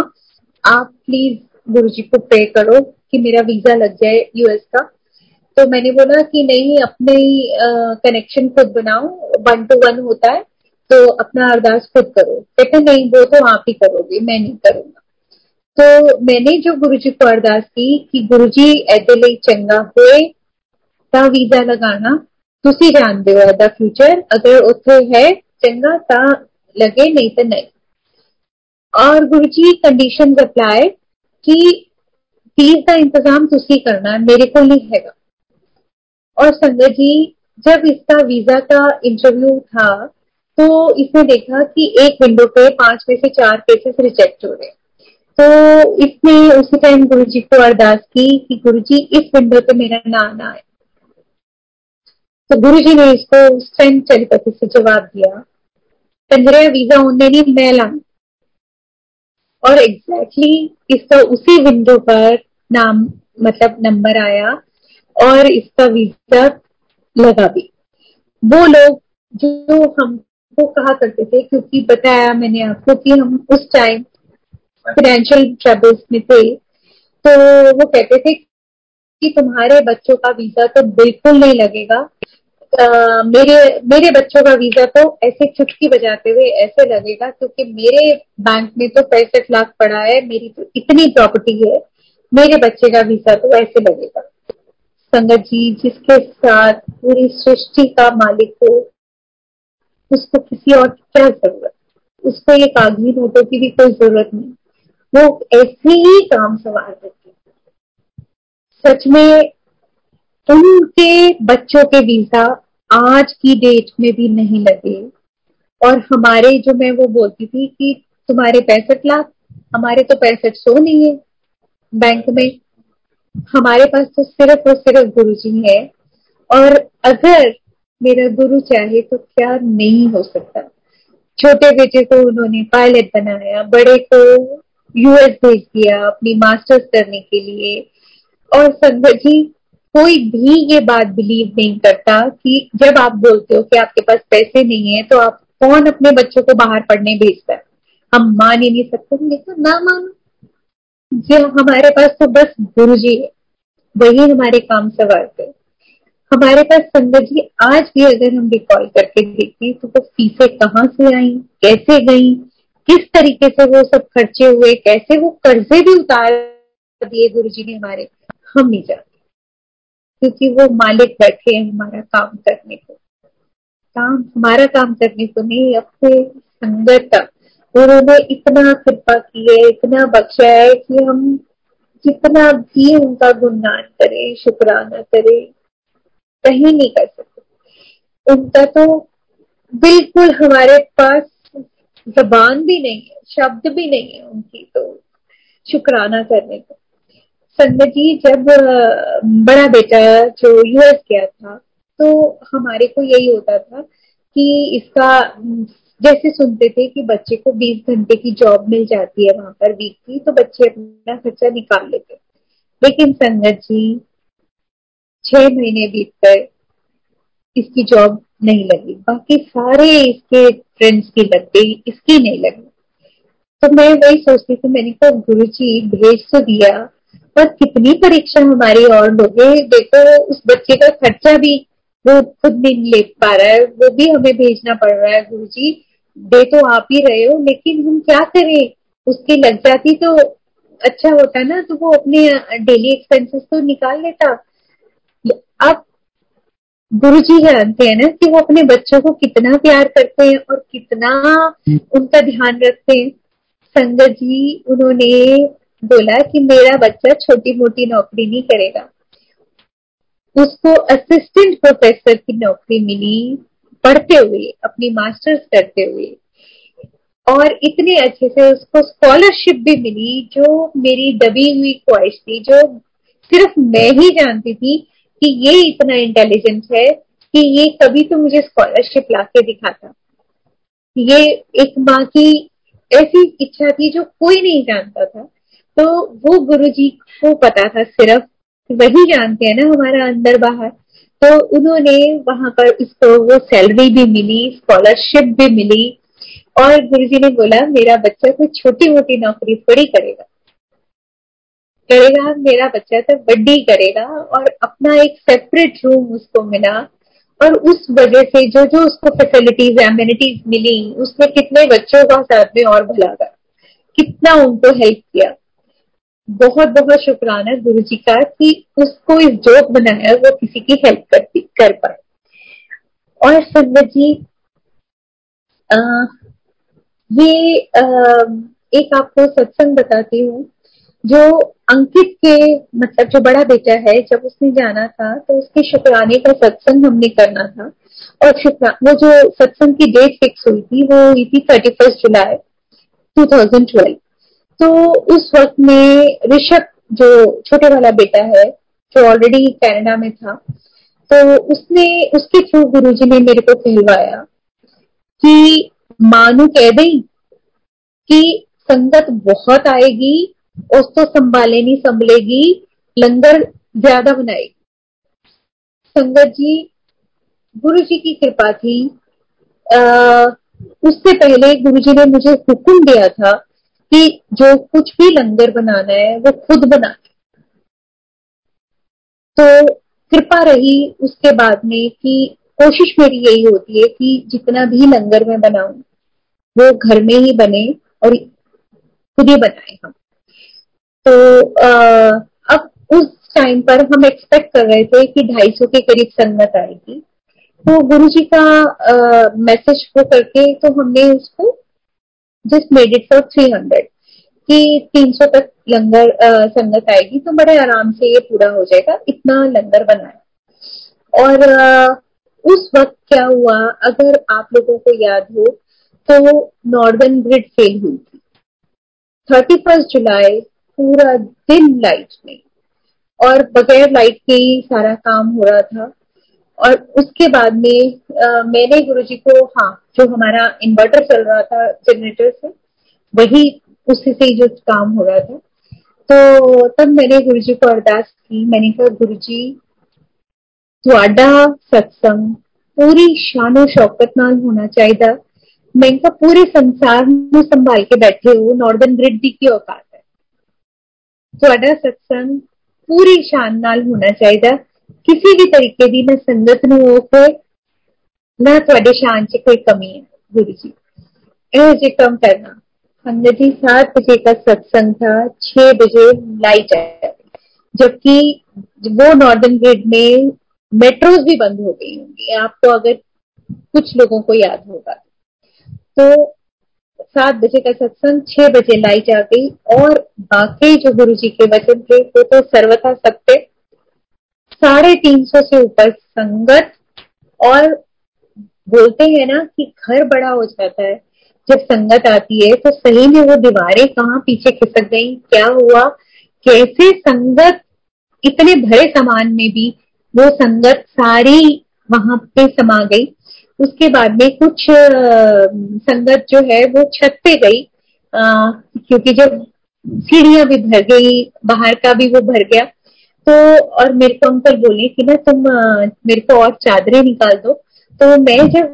आप प्लीज़ गुरु जी को प्रे करो कि मेरा वीज़ा लग जाए यूएस का। तो मैंने बोला कि, नहीं, अपने कनेक्शन खुद बनाओ वन टू वन होता है तो अपना अरदास खुद करो। कहते, नहीं, वो तो आप ही करोगे, मैं नहीं करूँगा। तो मैंने जो गुरु जी को अरदास की कि, गुरु जी, ऐसे चंगा हुए वीज़ा लगाना ਤੁਸੀਂ ਜਾਣਦੇ ਹੋ ਦਾ ਫਿਊਚਰ ਅਗਰ ਉੱਥੇ ਹੈ ਚੰਗਾ ਤਾਂ ਲਗੇ ਨਹੀਂ ਤਾਂ ਨਹੀਂ और गुरु जी कंडीशन अप्लाई कि फीस का इंतजाम तुसी करना है मेरे को नहीं है और संगत जी जब इसका वीजा का इंटरव्यू था तो इसने देखा कि एक विंडो पे पांच में से चार केसेस रिजेक्ट हो रहे तो इसने उसी टाइम गुरु जी को अरदास की कि गुरु जी इस विंडो पे मेरा नाम ना आए तो गुरु जी ने इसको उस टाइम से जवाब दिया। पंद्रह वीज़ा होने नहीं, मैं लाऊं। और एग्जैक्टली exactly इसका उसी विंडो पर नाम मतलब नंबर आया और इसका वीज़ा लगा भी। वो लोग जो हमको कहा करते थे, क्योंकि बताया मैंने आपको कि हम उस टाइम फाइनेंशियल ट्रबल्स में थे तो वो कहते थे कि तुम्हारे बच्चों का वीज़ा तो बिल्कुल नहीं लगेगा। मेरे मेरे बच्चों का वीज़ा तो ऐसे चुटकी बजाते हुए ऐसे लगेगा क्योंकि मेरे बैंक में तो पैंसठ लाख पड़ा है, मेरी तो इतनी प्रॉपर्टी है, मेरे बच्चे का वीज़ा तो ऐसे लगेगा। संगत जी, जिसके साथ पूरी सृष्टि का मालिक हो, उसको किसी और की क्या ज़रूरत? उसको ये कागज़ी नोटों की भी कोई ज़रूरत नहीं। वो ऐसे ही काम संवार करते सच में उनके बच्चों के वीज़ा आज की डेट में भी नहीं लगे। और हमारे जो मैं वो बोलती थी कि तुम्हारे पैंसठ लाख, हमारे तो पैंसठ सौ नहीं है बैंक में। हमारे पास तो सिर्फ़ और सिर्फ़ गुरु जी है। और अगर मेरा गुरु चाहे तो क्या नहीं हो सकता। छोटे बेटे को उन्होंने पायलट बनाया, बड़े को यूएस भेज दिया अपनी मास्टर्स करने के लिए। और संगत जी, कोई भी ये बात बिलीव नहीं करता कि जब आप बोलते हो कि आपके पास पैसे नहीं है तो आप कौन अपने बच्चों को बाहर पढ़ने भेजता है? हम मान ही नहीं सकते। देखो, ना मानो। जो हमारे पास तो बस गुरु जी है, वही हमारे काम सवारते हमारे पास संगत जी, आज भी अगर हम रिकॉल करके देखते तो वो फीसें कहाँ से आई, कैसे गई, किस तरीके से वो सब खर्चे हुए, कैसे वो कर्जे भी उतार दिए गुरु जी ने हमारे। हम ही जाते क्योंकि वो मालिक बैठे हैं हमारा काम करने को। काम, हमारा काम करने को नहीं अपने संगत उन्होंने इतना कृपा की है, इतना बख्शा है कि हम जितना भी उनका गुणगान करें, शुक्राना करें, कहीं नहीं कर सकते। उनका तो बिल्कुल हमारे पास जबान भी नहीं है, शब्द भी नहीं है उनकी तो शुक्राना करने का। संगत जी जब बड़ा बेटा जो यूएस गया था तो हमारे को यही होता था कि इसका, जैसे सुनते थे कि बच्चे को 20 घंटे की जॉब मिल जाती है वहाँ पर वीक की तो बच्चे अपना खर्चा निकाल लेते लेकिन संगत जी, छह महीने बीत गए, इसकी जॉब नहीं लगी। बाकी सारे इसके फ्रेंड्स की लग गई इसकी नहीं लगी। तो मैं वही सोचती थी, मैंने कहा गुरु जी भेज तो दिया पर कितनी परीक्षा हमारी और लोगे देखो, उस बच्चे का खर्चा भी वो खुद नहीं ले पा रहा है, वो भी हमें भेजना पड़ रहा है गुरु जी दे तो आप ही रहे हो, लेकिन हम क्या करें? उसकी लग जाती तो अच्छा होता ना तो वो अपने डेली एक्सपेंसेस तो निकाल लेता। अब गुरु जी जानते हैं ना कि वो अपने बच्चों को कितना प्यार करते हैं और कितना उनका ध्यान रखते हैं। संगत जी, उन्होंने बोला कि मेरा बच्चा छोटी मोटी नौकरी नहीं करेगा। उसको असिस्टेंट प्रोफेसर की नौकरी मिली पढ़ते हुए, अपनी मास्टर्स करते हुए। और इतने अच्छे से उसको स्कॉलरशिप भी मिली, जो मेरी दबी हुई ख्वाहिश थी, जो सिर्फ़ मैं ही जानती थी कि ये इतना इंटेलिजेंट है कि ये कभी तो मुझे स्कॉलरशिप ला के दिखाता। ये एक माँ की ऐसी इच्छा थी जो कोई नहीं जानता था। तो वो गुरु जी को पता था सिर्फ़, वही जानते हैं ना हमारा अंदर बाहर। तो उन्होंने वहाँ पर उसको वो सैलरी भी मिली स्कॉलरशिप भी मिली। और गुरु जी ने बोला, मेरा बच्चा तो छोटी मोटी नौकरी थोड़ी करेगा। करेगा, मेरा बच्चा तो बड्डी करेगा। और अपना एक सेपरेट रूम उसको मिला। और उस वजह से जो जो उसको फैसिलिटीज़ एम्यूनिटीज मिली, उसने कितने बच्चों का साथ में और भलागा कितना उनको हेल्प किया। बहुत बहुत शुक्राना गुरु जी का कि उसको इस जोक बनाया वो किसी की हेल्प करती कर पाए। और संगत जी आ, ये आ, एक आपको सत्संग बताती हूँ जो अंकित के मतलब जो बड़ा बेटा है जब उसने जाना था तो उसके शुक्राने का सत्संग हमने करना था। और शुक्रा वो जो सत्संग की डेट फिक्स हुई थी वो हुई थी thirty first July two thousand twelve तो उस वक्त में ऋषभ जो छोटे वाला बेटा है जो ऑलरेडी कनाडा में था तो उसने उसके थ्रू गुरु जी ने मेरे को कहवाया कि मानू कह दई कि संगत बहुत आएगी उसको संभाले नहीं संभलेगी लंगर ज़्यादा बनाएगी। संगत जी गुरु जी की कृपा थी। आ, उससे पहले गुरु जी ने मुझे हुक्म दिया था कि जो कुछ भी लंगर बनाना है वो खुद बनाना तो कृपा रही उसके बाद में कि कोशिश मेरी यही होती है कि जितना भी लंगर में बनाऊँ वो घर में ही बने और खुद ही बनाए हम। तो आ, अब उस टाइम पर हम एक्सपेक्ट कर रहे थे कि ढाई सौ के करीब संगत आएगी। तो गुरु जी का मैसेज को करके तो हमने उसको just made it for three hundred कि तीन सौ तक लंगर संगत आएगी तो बड़े आराम से ये पूरा हो जाएगा, इतना लंगर बनाया और उस वक्त क्या हुआ, अगर आप लोगों को याद हो तो नॉर्दर्न ग्रिड फेल हुई थी। थर्टी फ़र्स्ट जुलाई, पूरा दिन लाइट में। और बगैर लाइट के ही सारा काम हो रहा था। और उसके बाद में आ, मैंने गुरुजी को हाँ जो हमारा इन्वर्टर चल रहा था जनरेटर से वही उसी से जो काम हो रहा था तो तब मैंने गुरुजी को अरदास की मैंने कहा गुरुजी ਤੁਹਾਡਾ सत्संग पूरी शानो शौकत नाल होना चाहिए मैं पूरे संसार में संभाल के बैठे हो नॉर्दर्न ग्रिड की औकात ਤੁਹਾਡਾ ਸਤਸੰਗ ਪੂਰੀ ਸ਼ਾਨ ਨਾਲ ਹੋਣਾ ਚਾਹੀਦਾ ਕਿਸੇ ਵੀ ਤਰੀਕੇ ਦੀ ਨਾ ਸੰਗਤ ਨੂੰ ਉਹ ਨਾ ਤੁਹਾਡੇ ਸ਼ਾਨ 'ਚ ਕੋਈ ਕਮੀ ਹੈ गुरु जी ये कम करना हमने जी सात बजे का सत्संग था छह बजे लाइट आया जबकि वो नॉर्दर्न ग्रिड में मेट्रोज भी बंद हो गई होंगी आपको अगर कुछ लोगों को याद होगा तो सात बजे का सत्संग छह बजे लाइट आ गई और बाकी जो गुरु जी के वचन थे वो तो सर्वथा सत्य साढ़े तीन सौ से ऊपर संगत और बोलते हैं ना कि घर बड़ा हो जाता है। जब संगत आती है तो सही में वो दीवारें कहाँ पीछे खिसक गई? क्या हुआ? कैसे संगत इतने भरे सामान में भी वो संगत सारी वहाँ पे समा गई? उसके बाद में कुछ संगत जो है वो छत पे गई। आ, क्योंकि जब सीढ़ियाँ भी भर गई बाहर का भी वो भर गया तो और मेरे को अंकल बोले कि ना तुम मेरे को और चादरें निकाल दो। तो मैं जब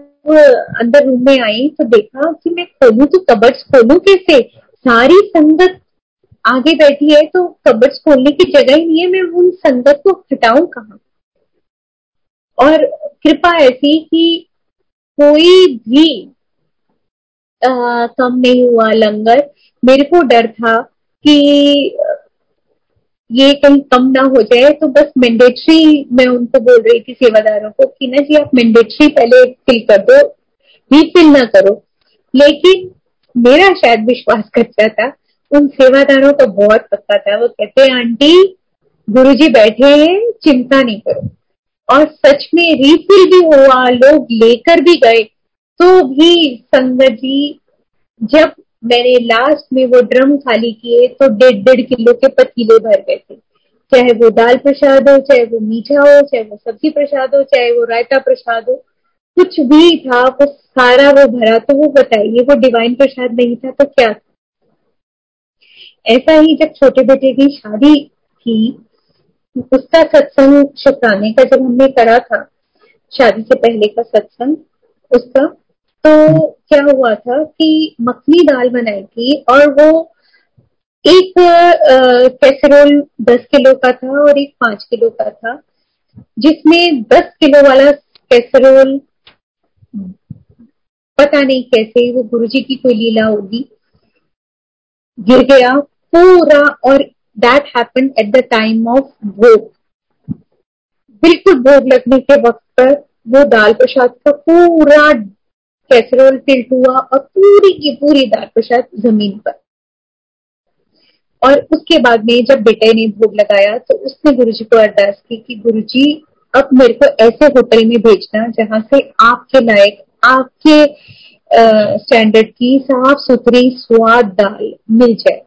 अंदर रूम में आई तो देखा कि मैं खोलू तो कबर्ड खोलू कैसे? सारी संगत आगे बैठी है तो कबर्ड खोलने की जगह ही नहीं है मैं उन संगत को हटाऊं कहा? और कृपा ऐसी कि कोई भी आ, कम नहीं हुआ लंगर। मेरे को डर था कि ये कहीं कम ना हो जाए तो बस मैंडेटरी मैं उनको बोल रही थी सेवादारों को कि ना जी, आप मैंडेटरी पहले फिल कर दो रीफिल ना करो। लेकिन मेरा शायद विश्वास कच्चा था, उन सेवादारों का बहुत पक्का था। वो कहते हैं आंटी गुरु जी बैठे हैं, चिंता नहीं करो। और सच में रीफिल भी हुआ, लोग लेकर भी गए। तो भी संगत जी, जब मैंने लास्ट में वो ड्रम खाली किए तो डेढ़ डेढ़ किलो के पतीले भर गए थे। चाहे वो दाल प्रसाद हो, चाहे वो मीठा हो, चाहे वो सब्ज़ी प्रसाद हो, चाहे वो रायता प्रसाद हो, कुछ भी था, वो सारा वो भरा तो वो बताइए, वो डिवाइन प्रसाद नहीं था तो क्या था? ऐसा ही जब छोटे बेटे की शादी थी, उसका सत्संग शुक्राने का जब हमने करा था, शादी से पहले का सत्संग, उसका तो क्या हुआ था कि मखनी दाल बनाई थी और वो एक कैसरोल दस किलो का था और एक पाँच किलो का था, जिसमें दस किलो वाला कैसरोल, पता नहीं कैसे वो गुरुजी की कोई लीला होगी, गिर गया पूरा और that happen at the time of bhog. बिल्कुल भोग लगने के वक्त पर वो दाल प्रसाद का पूरा पेट्रोल टिल्ट हुआ और पूरी की पूरी दाल प्रसाद ज़मीन पर। और उसके बाद में जब बेटे ने भोग लगाया तो उसने गुरु जी को अरदास की कि गुरु जी, अब मेरे को ऐसे होटल में भेजना जहाँ से आपके लायक, आपके स्टैंडर्ड की साफ़ सुथरी स्वाद दाल मिल जाए।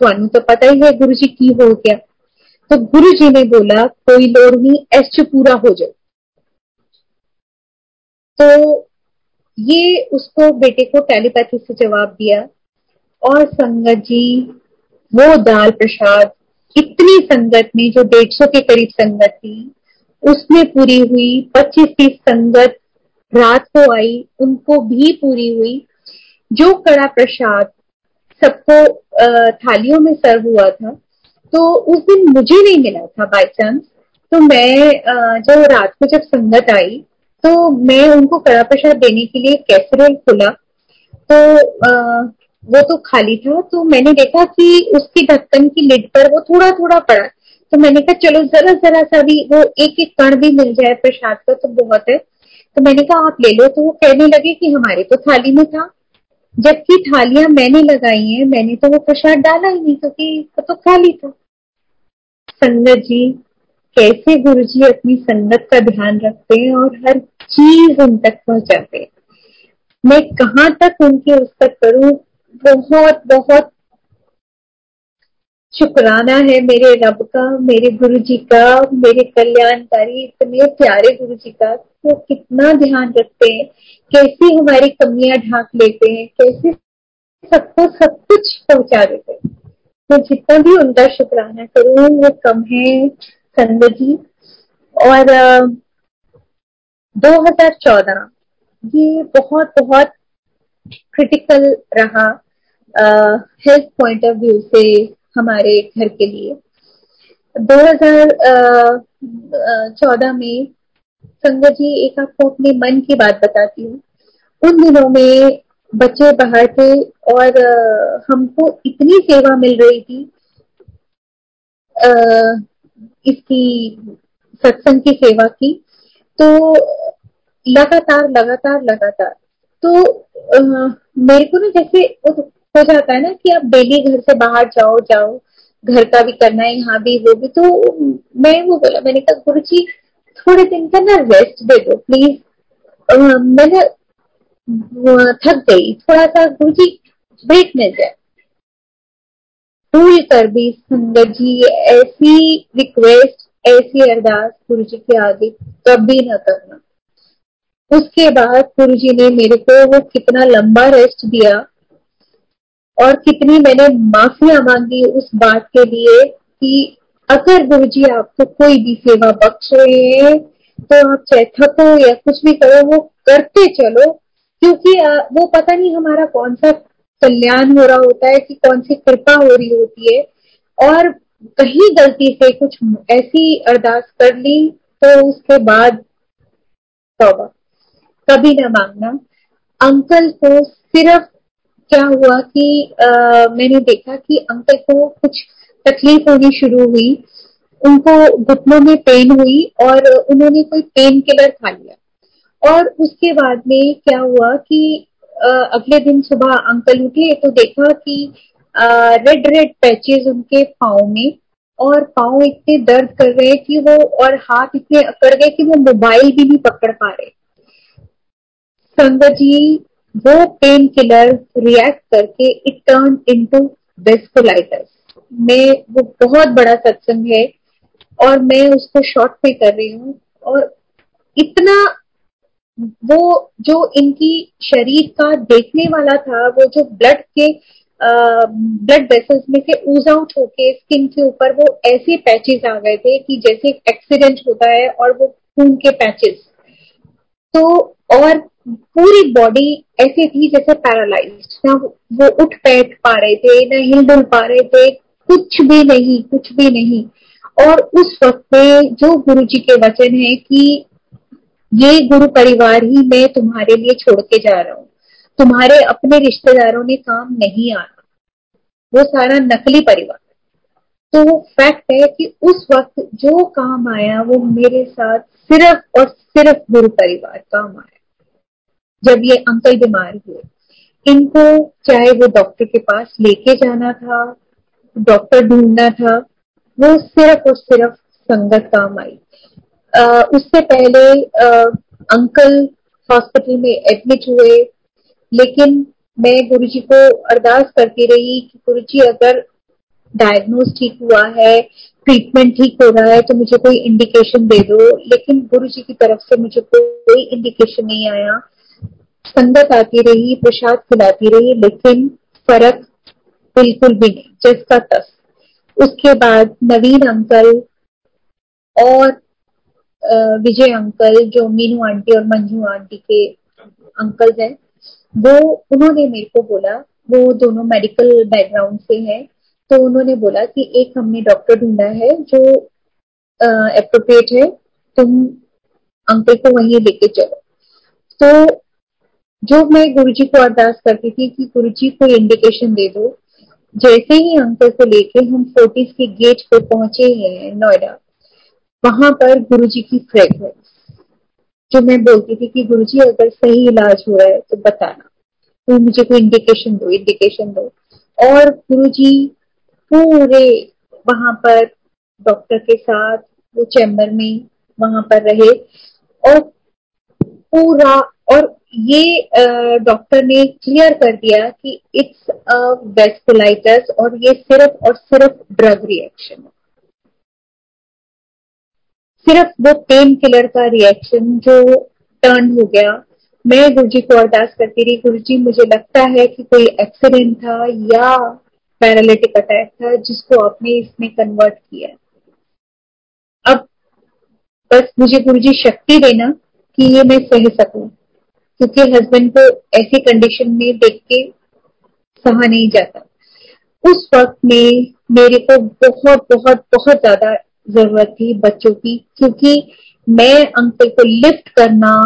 थानू तो पता ही है गुरु जी की हो गया। तो गुरु जी ने बोला, कोई लोड़ नहीं एस पूरा हो जाओ। तो ये उसको बेटे को टेलीपैथी से जवाब दिया। और संगत जी, वो दाल प्रसाद, इतनी संगत में जो डेढ़ सौ के करीब संगत थी, उसमें पूरी हुई। पच्चीस तीस संगत रात को आई, उनको भी पूरी हुई। जो कड़ा प्रसाद सबको थालियों में सर्व हुआ था तो उस दिन मुझे नहीं मिला था बाई चांस तो मैं जो रात को जब संगत आई तो मैं उनको कड़ा प्रसाद देने के लिए कैसरोल खुला। तो आ, वो तो खाली था। तो मैंने देखा कि उसकी ढक्कन की लिड पर वो थोड़ा थोड़ा पड़ा। तो मैंने कहा चलो जरा जरा सा भी वो एक एक कण भी मिल जाए प्रसाद का तो बहुत है। तो मैंने कहा आप ले लो। तो वो कहने लगे कि हमारे तो थाली में था। जबकि थालियाँ मैंने लगाई हैं मैंने तो वो प्रसाद डाला ही नहीं क्योंकि वो तो खाली था। संगत जी कैसे गुरु जी अपनी संगत का ध्यान रखते हैं और हर चीज़ उन तक पहुंचाते। मैं कहाँ तक उनके उस तक करूँ? बहुत बहुत शुक्राना है मेरे रब का, मेरे गुरु जी का, मेरे कल्याणकारी, इतने प्यारे गुरु जी का, वो तो कितना ध्यान रखते हैं। कैसी हमारी कमियाँ ढांक लेते हैं, कैसे सबको सब कुछ पहुँचा देते हैं। मैं जितना भी उनका शुक्राना करूँ, वो कम है संजय जी। और दो हज़ार चौदह, ये बहुत बहुत क्रिटिकल रहा हेल्थ पॉइंट ऑफ़ व्यू से हमारे घर के लिए। 2014 में संगत जी, एक आपको अपने मन की बात बताती हूँ। उन दिनों में बच्चे बाहर थे और हमको इतनी सेवा मिल रही थी इसकी सत्संग की सेवा की तो लगातार लगातार लगातार। तो आ, मेरे को ना जैसे हो जाता है ना कि आप डेली घर से बाहर जाओ जाओ। घर का भी करना है यहाँ भी वो भी। तो मैं वो बोला मैंने कहा गुरु जी थोड़े दिन का ना रेस्ट दे दो प्लीज़ मैंने थक गई। थोड़ा सा गुरु जी ब्रेक मिल जाए भूल कर भी संगत जी ऐसी रिक्वेस्ट ऐसी अरदास गुरु जी के आगे कभी ना करना। उसके बाद गुरु जी ने मेरे को वो कितना लंबा रेस्ट दिया और कितनी मैंने माफिया मांगी उस बात के लिए कि अगर गुरु जी आपको कोई भी सेवा बख्श रहे हैं तो आप चाहे थको या कुछ भी करो, वो करते चलो, क्योंकि वो पता नहीं हमारा कौन सा कल्याण हो रहा होता है कि कौन सी कृपा हो रही होती है। और कहीं गलती से कुछ ऐसी अरदास कर ली तो उसके बाद तौबा। कभी ना मांगना। अंकल को सिर्फ़ क्या हुआ कि आ, मैंने देखा कि अंकल को कुछ तकलीफ़ होनी शुरू हुई। उनको घुटनों में पेन हुई और उन्होंने कोई पेन किलर खा लिया। और उसके बाद में क्या हुआ कि आ, अगले दिन सुबह अंकल उठे तो देखा कि रेड रेड पैचेस उनके पाओ में और पाओ इतने दर्द कर रहे कि वो और हाथ इतने अकड़ गए कि वो मोबाइल भी नहीं पकड़ पा रहे। संगत जी, वो पेन किलर रिएक्ट करके इट टर्न इनटू वेस्कुलाइटिस मैं, वो बहुत बड़ा सत्संग है और मैं उसको शॉर्ट पे कर रही हूँ और इतना वो जो इनकी शरीर का देखने वाला था, वो जो ब्लड के ब्लड वेसल्स में से ऊज आउट होके स्किन के ऊपर वो ऐसे पैचेस आ गए थे कि जैसे एक्सीडेंट होता है और वो खून के पैचेस तो और पूरी बॉडी ऐसी थी जैसे पैरालाइज ना वो उठ बैठ पा रहे थे, ना हिलडुल पा रहे थे, कुछ भी नहीं, कुछ भी नहीं। और उस वक्त में जो गुरु जी के वचन है कि ये गुरु परिवार ही मैं तुम्हारे लिए छोड़ के जा रहा हूँ। तुम्हारे अपने रिश्तेदारों ने काम नहीं आना वो सारा नकली परिवार तो फैक्ट है कि उस वक्त जो काम आया वो मेरे साथ सिर्फ़ और सिर्फ़ गुरु परिवार काम आया। जब ये अंकल बीमार हुए इनको चाहे वो डॉक्टर के पास लेके जाना था डॉक्टर ढूंढना था वो सिर्फ़ और सिर्फ़ संगत काम आई। उससे पहले आ, अंकल हॉस्पिटल में एडमिट हुए लेकिन मैं गुरु जी को अरदास करती रही कि गुरु जी, अगर डायग्नोज ठीक हुआ है ट्रीटमेंट ठीक हो रहा है तो मुझे कोई इंडिकेशन दे दो। लेकिन गुरु जी की तरफ़ से मुझे कोई इंडिकेशन नहीं आया। संगत आती रही, प्रसाद खिलाती रही, लेकिन फ़र्क बिल्कुल भी नहीं जिसका तस। उसके बाद नवीन अंकल और विजय अंकल, जो मीनू आंटी और मंजू आंटी के अंकल हैं वो, उन्होंने मेरे को बोला, वो दोनों मेडिकल बैकग्राउंड से हैं तो उन्होंने बोला कि एक हमने डॉक्टर ढूंढा है जो अप्रोप्रिएट है, तुम अंकल को वहीं लेके चलो। तो जो मैं गुरु जी को अरदास करती थी कि गुरु जी को इंडिकेशन दे दो, जैसे ही अंकल को लेके हम फोर्टिस के गेट पे पहुँचे हैं नोएडा, वहाँ पर गुरु जी की फ्रेग्रेंस जो मैं बोलती थी कि गुरु जी अगर सही इलाज हो रहा है तो बताना। तो मुझे कोई इंडिकेशन दो इंडिकेशन दो। और गुरु जी पूरे वहाँ पर डॉक्टर के साथ, वो चैम्बर में वहाँ पर रहे और पूरा और ये डॉक्टर ने क्लियर कर दिया कि इट्स अ वेस्कुलाइटिस और ये सिर्फ़ और सिर्फ़ ड्रग रिएक्शन है। सिर्फ़ वो पेन किलर का रिएक्शन जो टर्न हो गया मैं गुरु जी को अरदास करती रही गुरु जी मुझे लगता है कि कोई एक्सीडेंट था या पैरालिटिक अटैक था जिसको आपने इसमें कन्वर्ट किया। अब बस मुझे गुरु जी शक्ति देना कि ये मैं सह सकूँ, क्योंकि हस्बैंड को ऐसी कंडीशन में देख के सहा नहीं जाता। उस वक्त में मेरे को बहुत बहुत बहुत ज़्यादा ज़रूरत थी बच्चों की, क्योंकि मैं अंकल को लिफ्ट करना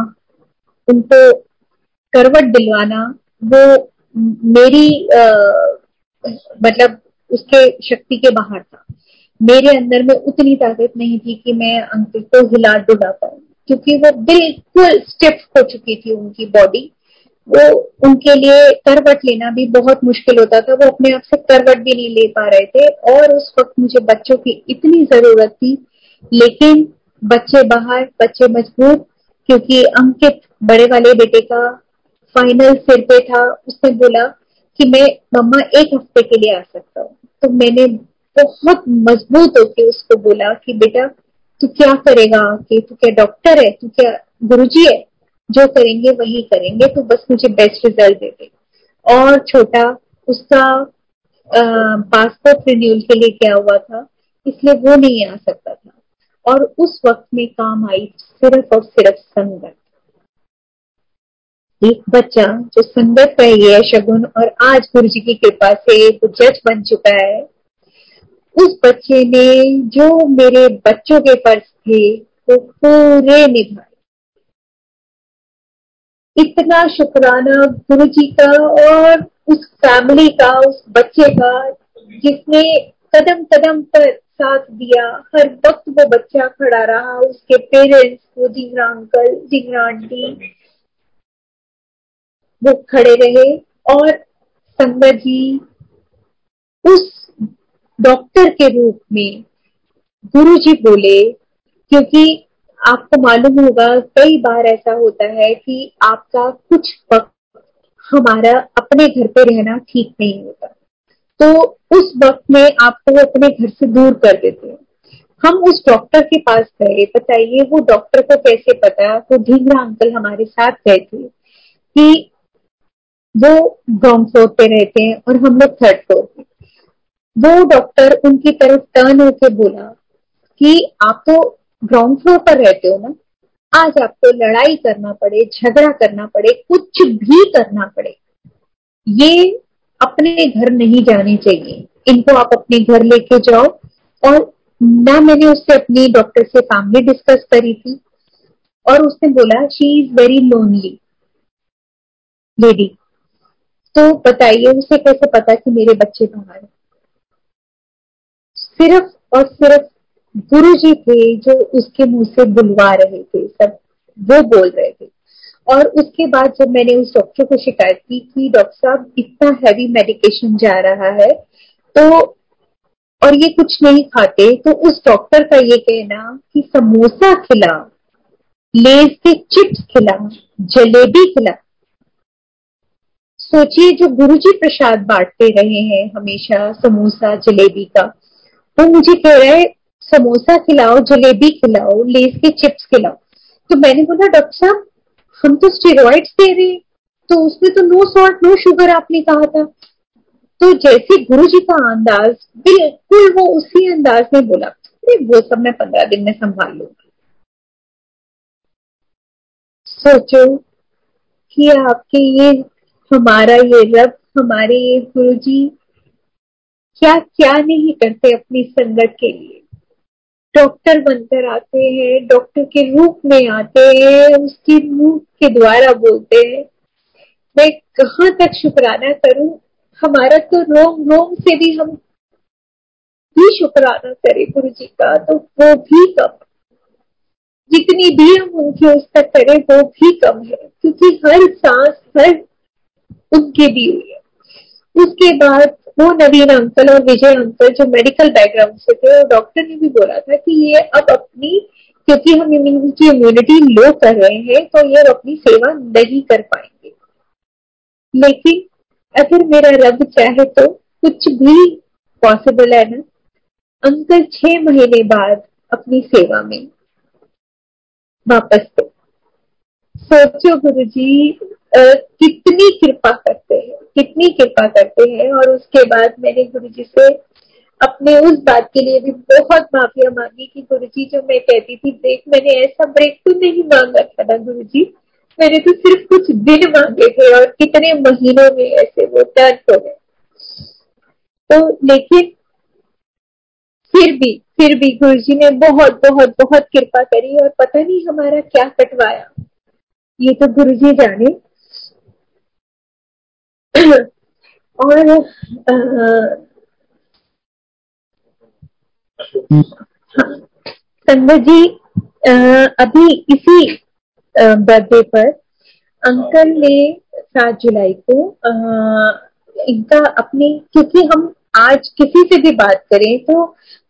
उनको करवट दिलवाना वो मेरी आ, मतलब उसके शक्ति के बाहर था। मेरे अंदर में उतनी ताकत नहीं थी कि मैं अंकल को हिला डुला पाऊँ क्योंकि वो बिल्कुल स्टिफ हो चुकी थी उनकी बॉडी वो उनके लिए करवट लेना भी बहुत मुश्किल होता था वो अपने आप से करवट भी नहीं ले पा रहे थे और उस वक्त मुझे बच्चों की इतनी ज़रूरत थी। लेकिन बच्चे बाहर बच्चे मज़बूत क्योंकि अंकित बड़े वाले बेटे का फाइनल सिर पे था, उसने बोला कि मैं मम्मा एक हफ़्ते के लिए आ सकता हूँ। तो मैंने बहुत मज़बूत होके उसको बोला कि बेटा, तू क्या करेगा कि तू क्या डॉक्टर है? तू क्या गुरुजी है? जो करेंगे वही करेंगे तो बस मुझे बेस्ट रिज़ल्ट दे दे। और छोटा, उसका पासपोर्ट रिन्यूअल के लिए क्या हुआ था? इसलिए वो नहीं आ सकता था। और उस वक्त में काम आई सिर्फ़ और सिर्फ़ संगत। एक बच्चा जो का ही, शगुन, और आज गुरु जी की कृपा से वो जज बन चुका है। उस बच्चे ने जो मेरे बच्चों के फ़र्ज़ थे, वो पूरे निभाए। इतना शुक्राना गुरु जी का और उस फैमिली का, उस बच्चे का, जिसने कदम कदम पर साथ दिया। हर वक्त वो बच्चा खड़ा रहा, उसके पेरेंट्स वो जिंगरा अंकल जिंगरा आंटी वो खड़े रहे और संगत जी उस डॉक्टर के रूप में गुरु जी बोले, क्योंकि आपको मालूम होगा, कई बार ऐसा होता है कि आपका कुछ वक्त हमारा अपने घर पे रहना ठीक नहीं होता। तो उस वक्त में आपको अपने घर से दूर कर देते हैं। हम उस डॉक्टर के पास गए, बताइए वो डॉक्टर को कैसे पता? तो ढींगरा अंकल हमारे साथ गए थे कि वो ग्राउंड फ्लोर पे रहते हैं और हम लोग थर्ड फ्लोर पे वो डॉक्टर उनकी तरफ़ टर्न होकर बोला कि आप तो ग्राउंड फ्लोर पर रहते हो ना, आज आपको लड़ाई करना पड़े, झगड़ा करना पड़े, कुछ भी करना पड़े। ये अपने घर नहीं जाने चाहिए। इनको आप अपने घर लेके जाओ। और ना मैंने उससे अपनी डॉक्टर से फैमिली डिस्कस करी थी। और उसने बोला she is very lonely lady तो बताइए, उसे कैसे पता कि मेरे बच्चे बाहर सिर्फ़ और सिर्फ़ गुरु जी थे जो उसके मुँह से बुलवा रहे थे, सब वो बोल रहे थे। और उसके बाद जब मैंने उस डॉक्टर को शिकायत की कि डॉक्टर साहब, इतना हैवी मेडिकेशन जा रहा है तो और ये कुछ नहीं खाते तो उस डॉक्टर का ये कहना कि समोसा खिला, लेज के चिप्स खिला, जलेबी खिला। सोचिए, जो गुरुजी प्रसाद बांटते रहे हैं हमेशा समोसा जलेबी का, वो मुझे कह रहा है, समोसा खिलाओ, जलेबी खिलाओ, लेस के चिप्स खिलाओ। तो मैंने बोला, डॉक्टर साहब, हम तो स्टेरॉइड्स दे रहे हैं तो उसमें तो नो सॉल्ट नो शुगर आपने कहा था। तो जैसे गुरु जी का अंदाज, बिल्कुल वो उसी अंदाज में बोला वो सब मैं पंद्रह दिन में संभाल लूँगी। सोचो कि आपके ये हमारा ये रब, हमारे ये गुरु जी क्या क्या नहीं करते अपनी संगत के लिए? डॉक्टर बनकर आते हैं, डॉक्टर के रूप में आते हैं, उसकी मुँह के द्वारा बोलते हैं। मैं कहाँ तक शुक्राना करूँ? हमारा तो रोम रोम से भी हम भी शुक्राना करें गुरु जी का तो वो भी कम। जितनी भी हम उनकी उस तक करें, वो भी कम है, क्योंकि हर सांस, हर उनके दी हुई है। उसके बाद वो नवीन अंकल और विजय अंकल जो मेडिकल बैकग्राउंड से थे और डॉक्टर ने भी बोला था कि ये अब अपनी, क्योंकि हम इम्यूनिटी इम्यूनिटी लो कर रहे हैं तो ये अपनी सेवा नहीं कर पाएँगे। लेकिन अगर मेरा रब चाहे तो कुछ भी पॉसिबल है ना, अंकल छह महीने बाद अपनी सेवा में वापस थे सोचो गुरु जी कितनी कृपा करते हैं, कितनी कृपा करते हैं। और उसके बाद मैंने गुरु जी से अपने उस बात के लिए भी बहुत माफिया मांगी कि गुरु जी जो मैं कहती थी, देख, मैंने ऐसा ब्रेक तो नहीं मांगा था ना गुरु जी मैंने तो सिर्फ़ कुछ दिन मांगे थे और कितने महीनों में ऐसे वो टर्न हो गए। तो लेकिन फिर भी फिर भी गुरु जी ने बहुत बहुत बहुत कृपा करी और पता नहीं हमारा क्या कटवाया। ये तो गुरु जी जाने और जी अभी इसी बर्थडे पर अंकल ने सात जुलाई को इनका अपने, क्योंकि हम आज किसी से भी बात करें तो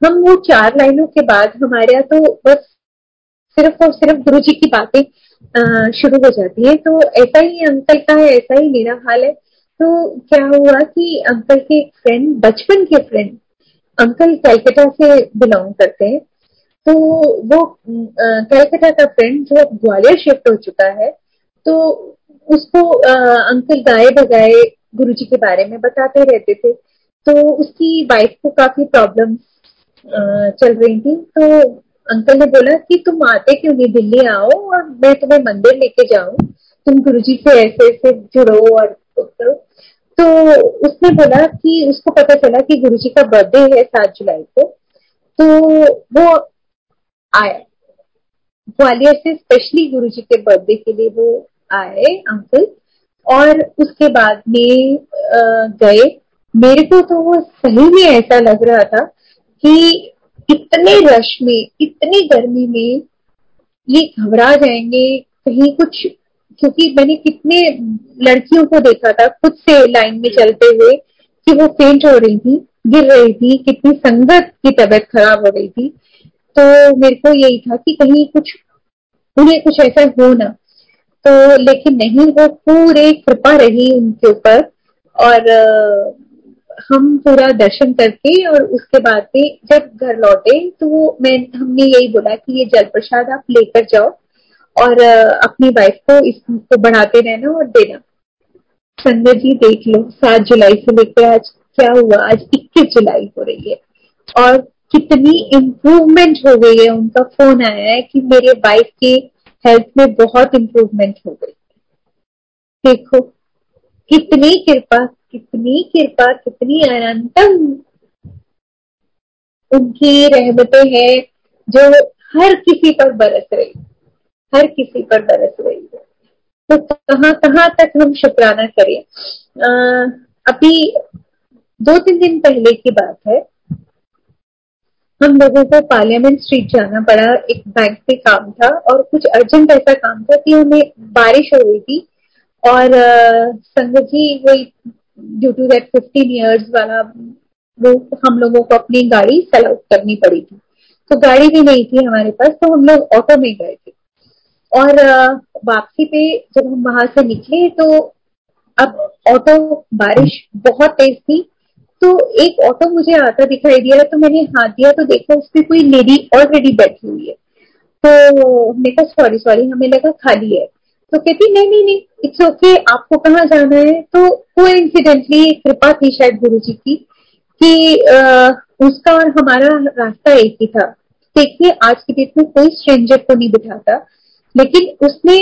हम वो चार लाइनों के बाद हमारे यहाँ तो बस सिर्फ़ और सिर्फ़ गुरु जी की बातें शुरू हो जाती है। तो ऐसा ही अंकल का है, ऐसा ही मेरा हाल है। तो क्या हुआ कि अंकल के एक फ्रेंड बचपन के फ्रेंड अंकल कैलकाटा से बिलोंग करते हैं। तो वो कैलकाटा का फ्रेंड जो ग्वालियर शिफ्ट हो चुका है तो उसको आ, अंकल गाए बगाए गुरु जी के बारे में बताते रहते थे। तो उसकी वाइफ को काफ़ी प्रॉब्लम चल रही थी। तो अंकल ने बोला कि तुम आते क्यों नहीं? दिल्ली आओ और मैं तुम्हें मंदिर लेके जाऊँ। तुम गुरु जी से ऐसे ऐसे जुड़ो और करो तो उसने बोला कि उसको पता चला कि गुरु जी का बर्थडे है सात जुलाई को। तो वो आया ग्वालियर से स्पेशली गुरु जी के बर्थडे के लिए वो आए अंकल और उसके बाद में गए। मेरे को तो वो सही में ऐसा लग रहा था कि इतने रश में, इतनी गर्मी में ये घबरा जाएँगे, कहीं कुछ क्योंकि मैंने कितने लड़कियों को देखा था खुद से लाइन में चलते हुए कि वो फेंट हो रही थी, गिर रही थी, कितनी संगत की तबीयत खराब हो रही थी। तो मेरे को यही था कि कहीं कुछ, उन्हें कुछ ऐसा हो ना। तो लेकिन नहीं, वो पूरे कृपा रही उनके ऊपर और हम पूरा दर्शन करके और उसके बाद में जब घर लौटे तो मैं, हमने यही बोला कि ये जल प्रसाद आप लेकर जाओ। और अपनी वाइफ को इसको बढ़ाते रहना और देना। संगत जी देख लो, सात जुलाई से लेकर आज क्या हुआ? आज इक्कीस जुलाई हो रही है। और कितनी इम्प्रूवमेंट हो गई है। उनका फ़ोन आया है कि मेरे वाइफ के हेल्थ में बहुत इम्प्रूवमेंट हो गई। देखो, कितनी कृपा कितनी कृपा, कितनी अनंतम उनकी रहमतें हैं जो हर किसी पर बरस रही। हर किसी पर बरस रही है। तो कहाँ कहाँ तक हम शुक्राना करें? अभी दो तीन दिन पहले की बात है। हम लोगों को पार्लियामेंट स्ट्रीट जाना पड़ा एक बैंक पे काम था और कुछ अर्जेंट ऐसा काम था कि हमें बारिश हो रही थी और संगत जी वही due to that fifteen years वाला वो हम लोगों को अपनी गाड़ी सेल आउट करनी पड़ी थी। तो गाड़ी भी नहीं थी हमारे पास तो हम लोग ऑटो में गए थे। और वापसी पे जब हम वहाँ से निकले तो अब ऑटो बारिश बहुत तेज थी। तो एक ऑटो मुझे आता दिखाई दिया तो मैंने हाथ दिया तो देखा उसमें कोई लेडी ऑलरेडी बैठी हुई है। तो हमने कहा सॉरी सॉरी हमें लगा खाली है। तो कहती नहीं नहीं नहीं इट्स ओके आपको कहाँ जाना है? तो को इंसिडेंटली कृपा थी शायद गुरु जी की कि आ, उसका और हमारा रास्ता एक ही था। देखिए आज की डेट में कोई स्ट्रेंजर को नहीं बिठाता। लेकिन उसने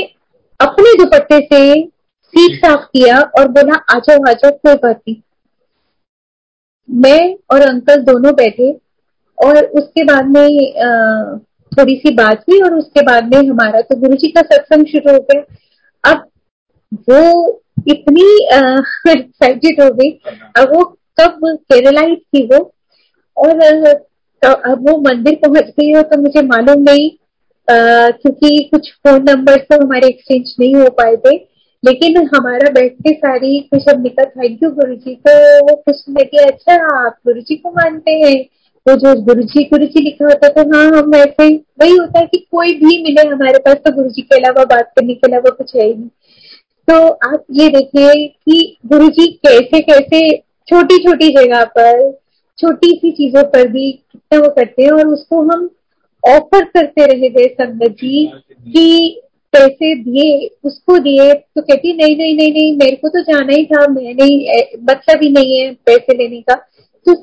अपने दुपट्टे से सीट साफ़ किया और बोला आ जाओ आ जाओ कोई बात नहीं। मैं और अंकल दोनों बैठे और उसके बाद में थोड़ी सी बात हुई और उसके बाद में हमारा तो गुरु जी का सत्संग शुरू हो गया। अब वो इतनी एक्साइटेड हो गई। अब वो कब केरलाइट थी वो? और तो अब वो मंदिर पहुँच गई हो तो मुझे मालूम नहीं क्योंकि कुछ फ़ोन नंबर तो हमारे एक्सचेंज नहीं हो पाए थे, लेकिन हमारा बैठ के सारी कुछ हमने कहा थैंक यू गुरु जी तो वो कुछ लगे अच्छा आप गुरु जी को मानते हैं? वो जो गुरु जी गुरु जी लिखा होता था हाँ हम ऐसे वही होता है कि कोई भी मिले हमारे पास तो गुरु जी के अलावा, बात करने के अलावा कुछ है ही तो आप ये देखिए कि गुरु जी कैसे कैसे छोटी छोटी जगह पर छोटी सी चीज़ों पर भी कितना वो करते हैं, और उसको हम ऑफ़र करते रहे थे संगत जी, कि पैसे दिए, उसको दिए तो कहती, नहीं नहीं नहीं नहीं, मेरे को तो जाना ही था, मैं नहीं मतलब ही नहीं है पैसे लेने का। तो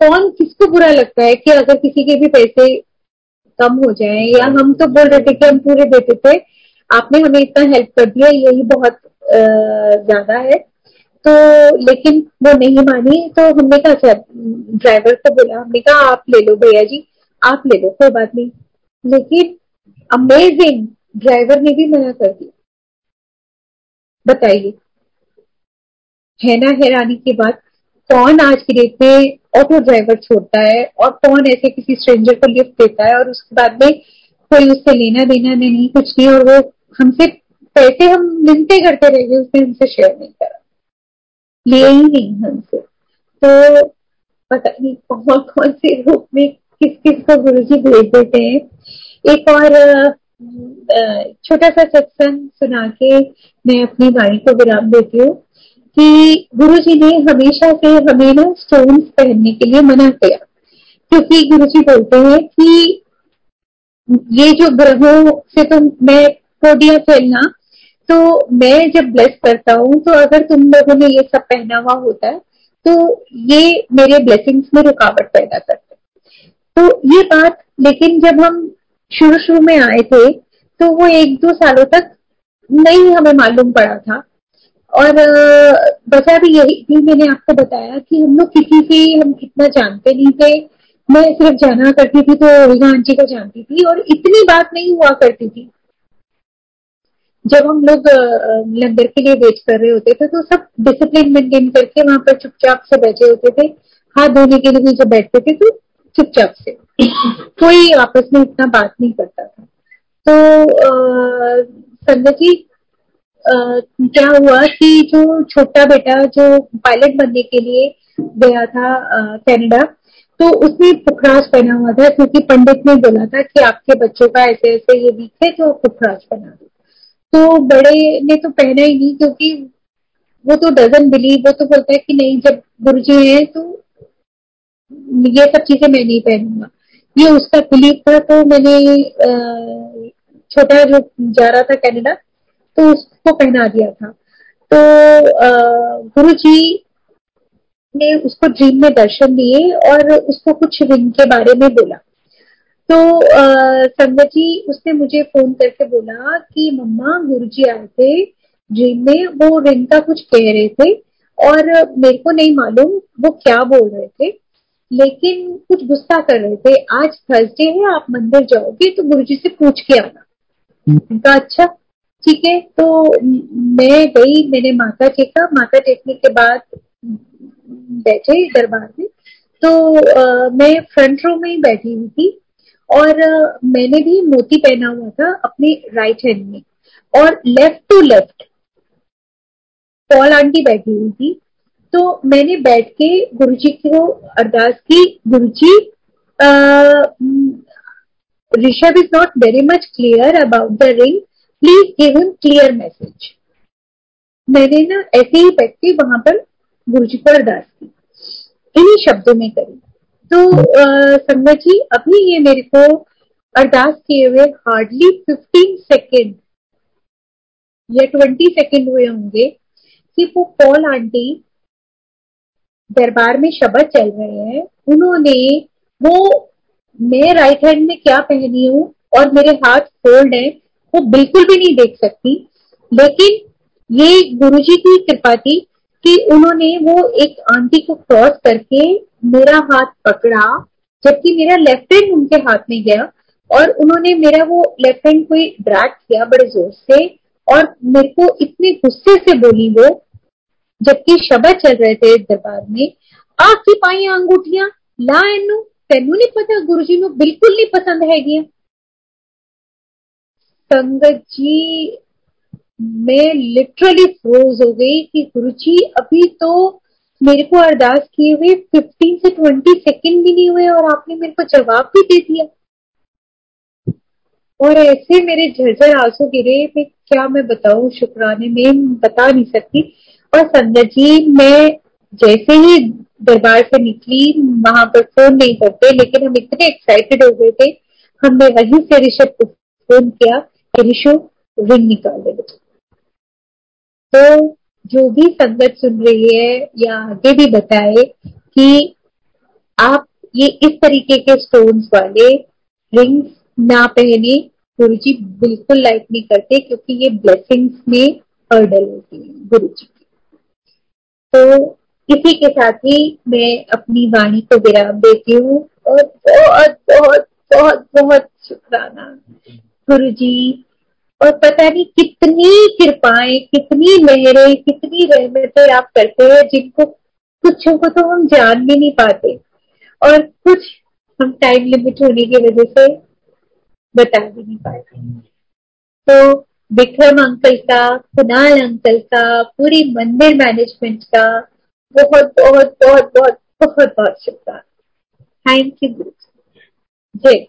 कौन किसको बुरा लगता है कि अगर किसी के भी पैसे कम हो जाए? या हम तो बोल रहे थे कि हम पूरे देते थे, आपने हमें इतना हेल्प कर दिया, यही बहुत ज़्यादा है। तो लेकिन वो नहीं मानी तो हमने कहा अच्छा ड्राइवर को बोला, हमने कहा, आप ले लो भैया जी। आप ले लो कोई बात नहीं। लेकिन अमेजिंग ड्राइवर ने भी मना कर दिया। बताइए है ना हैरानी की बात कौन आज की डेट में ऑटो ड्राइवर छोड़ता है और कौन ऐसे किसी स्ट्रेंजर को लिफ्ट देता है और उसके बाद में कोई उससे लेना देना नहीं, कुछ नहीं, और वो हमसे पैसे हम मिलते करते रह गए, उसने हमसे शेयर नहीं करा। लिए ही नहीं हमसे। तो पता नहीं कौन कौन से रूप में किस किस को गुरु जी भेज देते हैं? एक और छोटा सा सत्संग सुना के मैं अपनी वाणी को विराम देती हूँ कि गुरु जी ने हमेशा से हमें ना स्टोन पहनने के लिए मना किया। क्योंकि गुरु जी बोलते हैं कि ये जो ग्रहों से तो मैं कोडिया फैलना तो मैं जब ब्लेस करता हूँ तो अगर तुम लोगों ने ये सब पहना हुआ होता है तो ये मेरे ब्लेसिंग्स में रुकावट पैदा करते। तो ये बात, लेकिन जब हम शुरू शुरू में आए थे तो वो एक दो सालों तक नहीं हमें मालूम पड़ा था। और बचा भी यही थी मैंने आपको बताया कि हम लोग किसी से हम कितना जानते नहीं थे। मैं सिर्फ़ जाना करती थी तो रीना आंटी को जानती थी और इतनी बात नहीं हुआ करती थी। जब हम लोग लंगर के लिए वेट कर रहे होते थे तो सब डिसिप्लिन मेंटेन करके वहाँ पर चुपचाप से बैठे होते थे। हाथ धोने के लिए जब बैठते थे तो चुपचाप से। कोई आपस में इतना बात नहीं करता था। तो संगत जी क्या हुआ कि जो छोटा बेटा जो पायलट बनने के लिए गया था कनाडा तो उसने पुखराज पहना हुआ था, क्योंकि पंडित ने बोला था कि आपके बच्चों का ऐसे ऐसे ये वीक है तो पुखराज पहना दो। तो बड़े ने तो पहना ही नहीं, क्योंकि वो तो डजन बिलीव वो तो बोलता है कि नहीं, जब गुरु जी है तो ये सब चीज़ें मैं नहीं पहनूँगा। ये उसका बिलीव था तो मैंने छोटा जो जा रहा था कनाडा तो उसको पहना दिया था। तो गुरु जी ने उसको ड्रीम में दर्शन दिए और उसको कुछ रिंग के बारे में बोला। तो संगत जी, उसने मुझे फ़ोन करके बोला कि मम्मा गुरु जी आए थे ड्रीम में, वो रिंग का कुछ कह रहे थे और मेरे को नहीं मालूम वो क्या बोल रहे थे। लेकिन कुछ गुस्सा कर रहे थे। आज थर्सडे है आप मंदिर जाओगे तो गुरु जी से पूछ के आना। उनका अच्छा ठीक है तो मैं गई मैंने माथा टेका माथा टेकने के बाद बैठे दरबार में। तो आ, मैं फ्रंट रो में ही बैठी हुई थी और आ, मैंने भी मोती पहना हुआ था अपने राइट हैंड में और left to left Paul aunty बैठी हुई थी। तो मैंने बैठ के गुरु जी को अरदास की। Guru ji Rishabh is not very much clear about the ring please give him clear message मैंने ना ऐसे ही बैठ के वहाँ पर गुरु जी को अरदास की। इन्हीं शब्दों में करी। तो संगत जी, अभी ये मेरे को अरदास किए हुए हार्डली फिफ्टीन सेकेंड या ट्वेंटी सेकेंड हुए होंगे कि वो पॉल आंटी दरबार में शब्द चल रहे हैं। उन्होंने वो, मैं राइट हैंड में क्या पहनी हूँ और मेरे हाथ फोल्ड है, वो बिल्कुल भी नहीं देख सकती। लेकिन ये गुरुजी की कृपा थी कि उन्होंने वो एक आंटी को क्रॉस करके मेरा हाथ पकड़ा, जबकि मेरा लेफ़्ट हैंड उनके हाथ में गया और उन्होंने मेरा वो लेफ़्ट हैंड कोई ड्रैग किया बड़े ज़ोर से और मेरे को इतने गुस्से से बोली वो जबकि शब्द चल रहे थे दरबार में आपकी पाई अंगूठियाँ, ला एनू तेनू नहीं पता गुरु जी बिल्कुल नहीं पसंद है गया संगत जी, मैं लिटरली फ्रोज हो गई कि गुरुजी, अभी तो मेरे को अरदास किए हुए फिफ्टीन से ट्वेंटी सेकेंड भी नहीं हुए और आपने मेरे को जवाब भी दे दिया। और ऐसे मेरे झरझर आँसू गिरे मैं क्या मैं बताऊँ शुक्राने में बता नहीं सकती। और संजय जी, मैं जैसे ही दरबार से निकली, वहाँ पर फ़ोन नहीं करते, लेकिन हम इतने एक्साइटेड हो गए थे, हमने वहीं से ऋषभ को फ़ोन किया कि ऋषभ रिंग निकाल दे तो जो भी संगत सुन रही है या आगे भी बताए कि आप ये इस तरीके के स्टोन्स वाले रिंग्स ना पहने गुरु जी बिल्कुल लाइक नहीं करते, क्योंकि ये ब्लेसिंग्स में हर्डल होती है गुरु जी तो इसी के साथ ही मैं अपनी वाणी को विराम देती हूँ और बहुत बहुत बहुत बहुत शुक्राना गुरु जी। और पता नहीं कितनी कृपाएँ, कितनी मेहरें कितनी रहमतें आप करते हैं जिनको कुछ को तो हम जान भी नहीं पाते। और कुछ हम टाइम लिमिट होने की वजह से बता भी नहीं पाते। तो विक्रम अंकल का कुणाल अंकल का, पूरी मंदिर मैनेजमेंट का बहुत बहुत बहुत बहुत बहुत बहुत शुक्रिया थैंक यू गुरु जय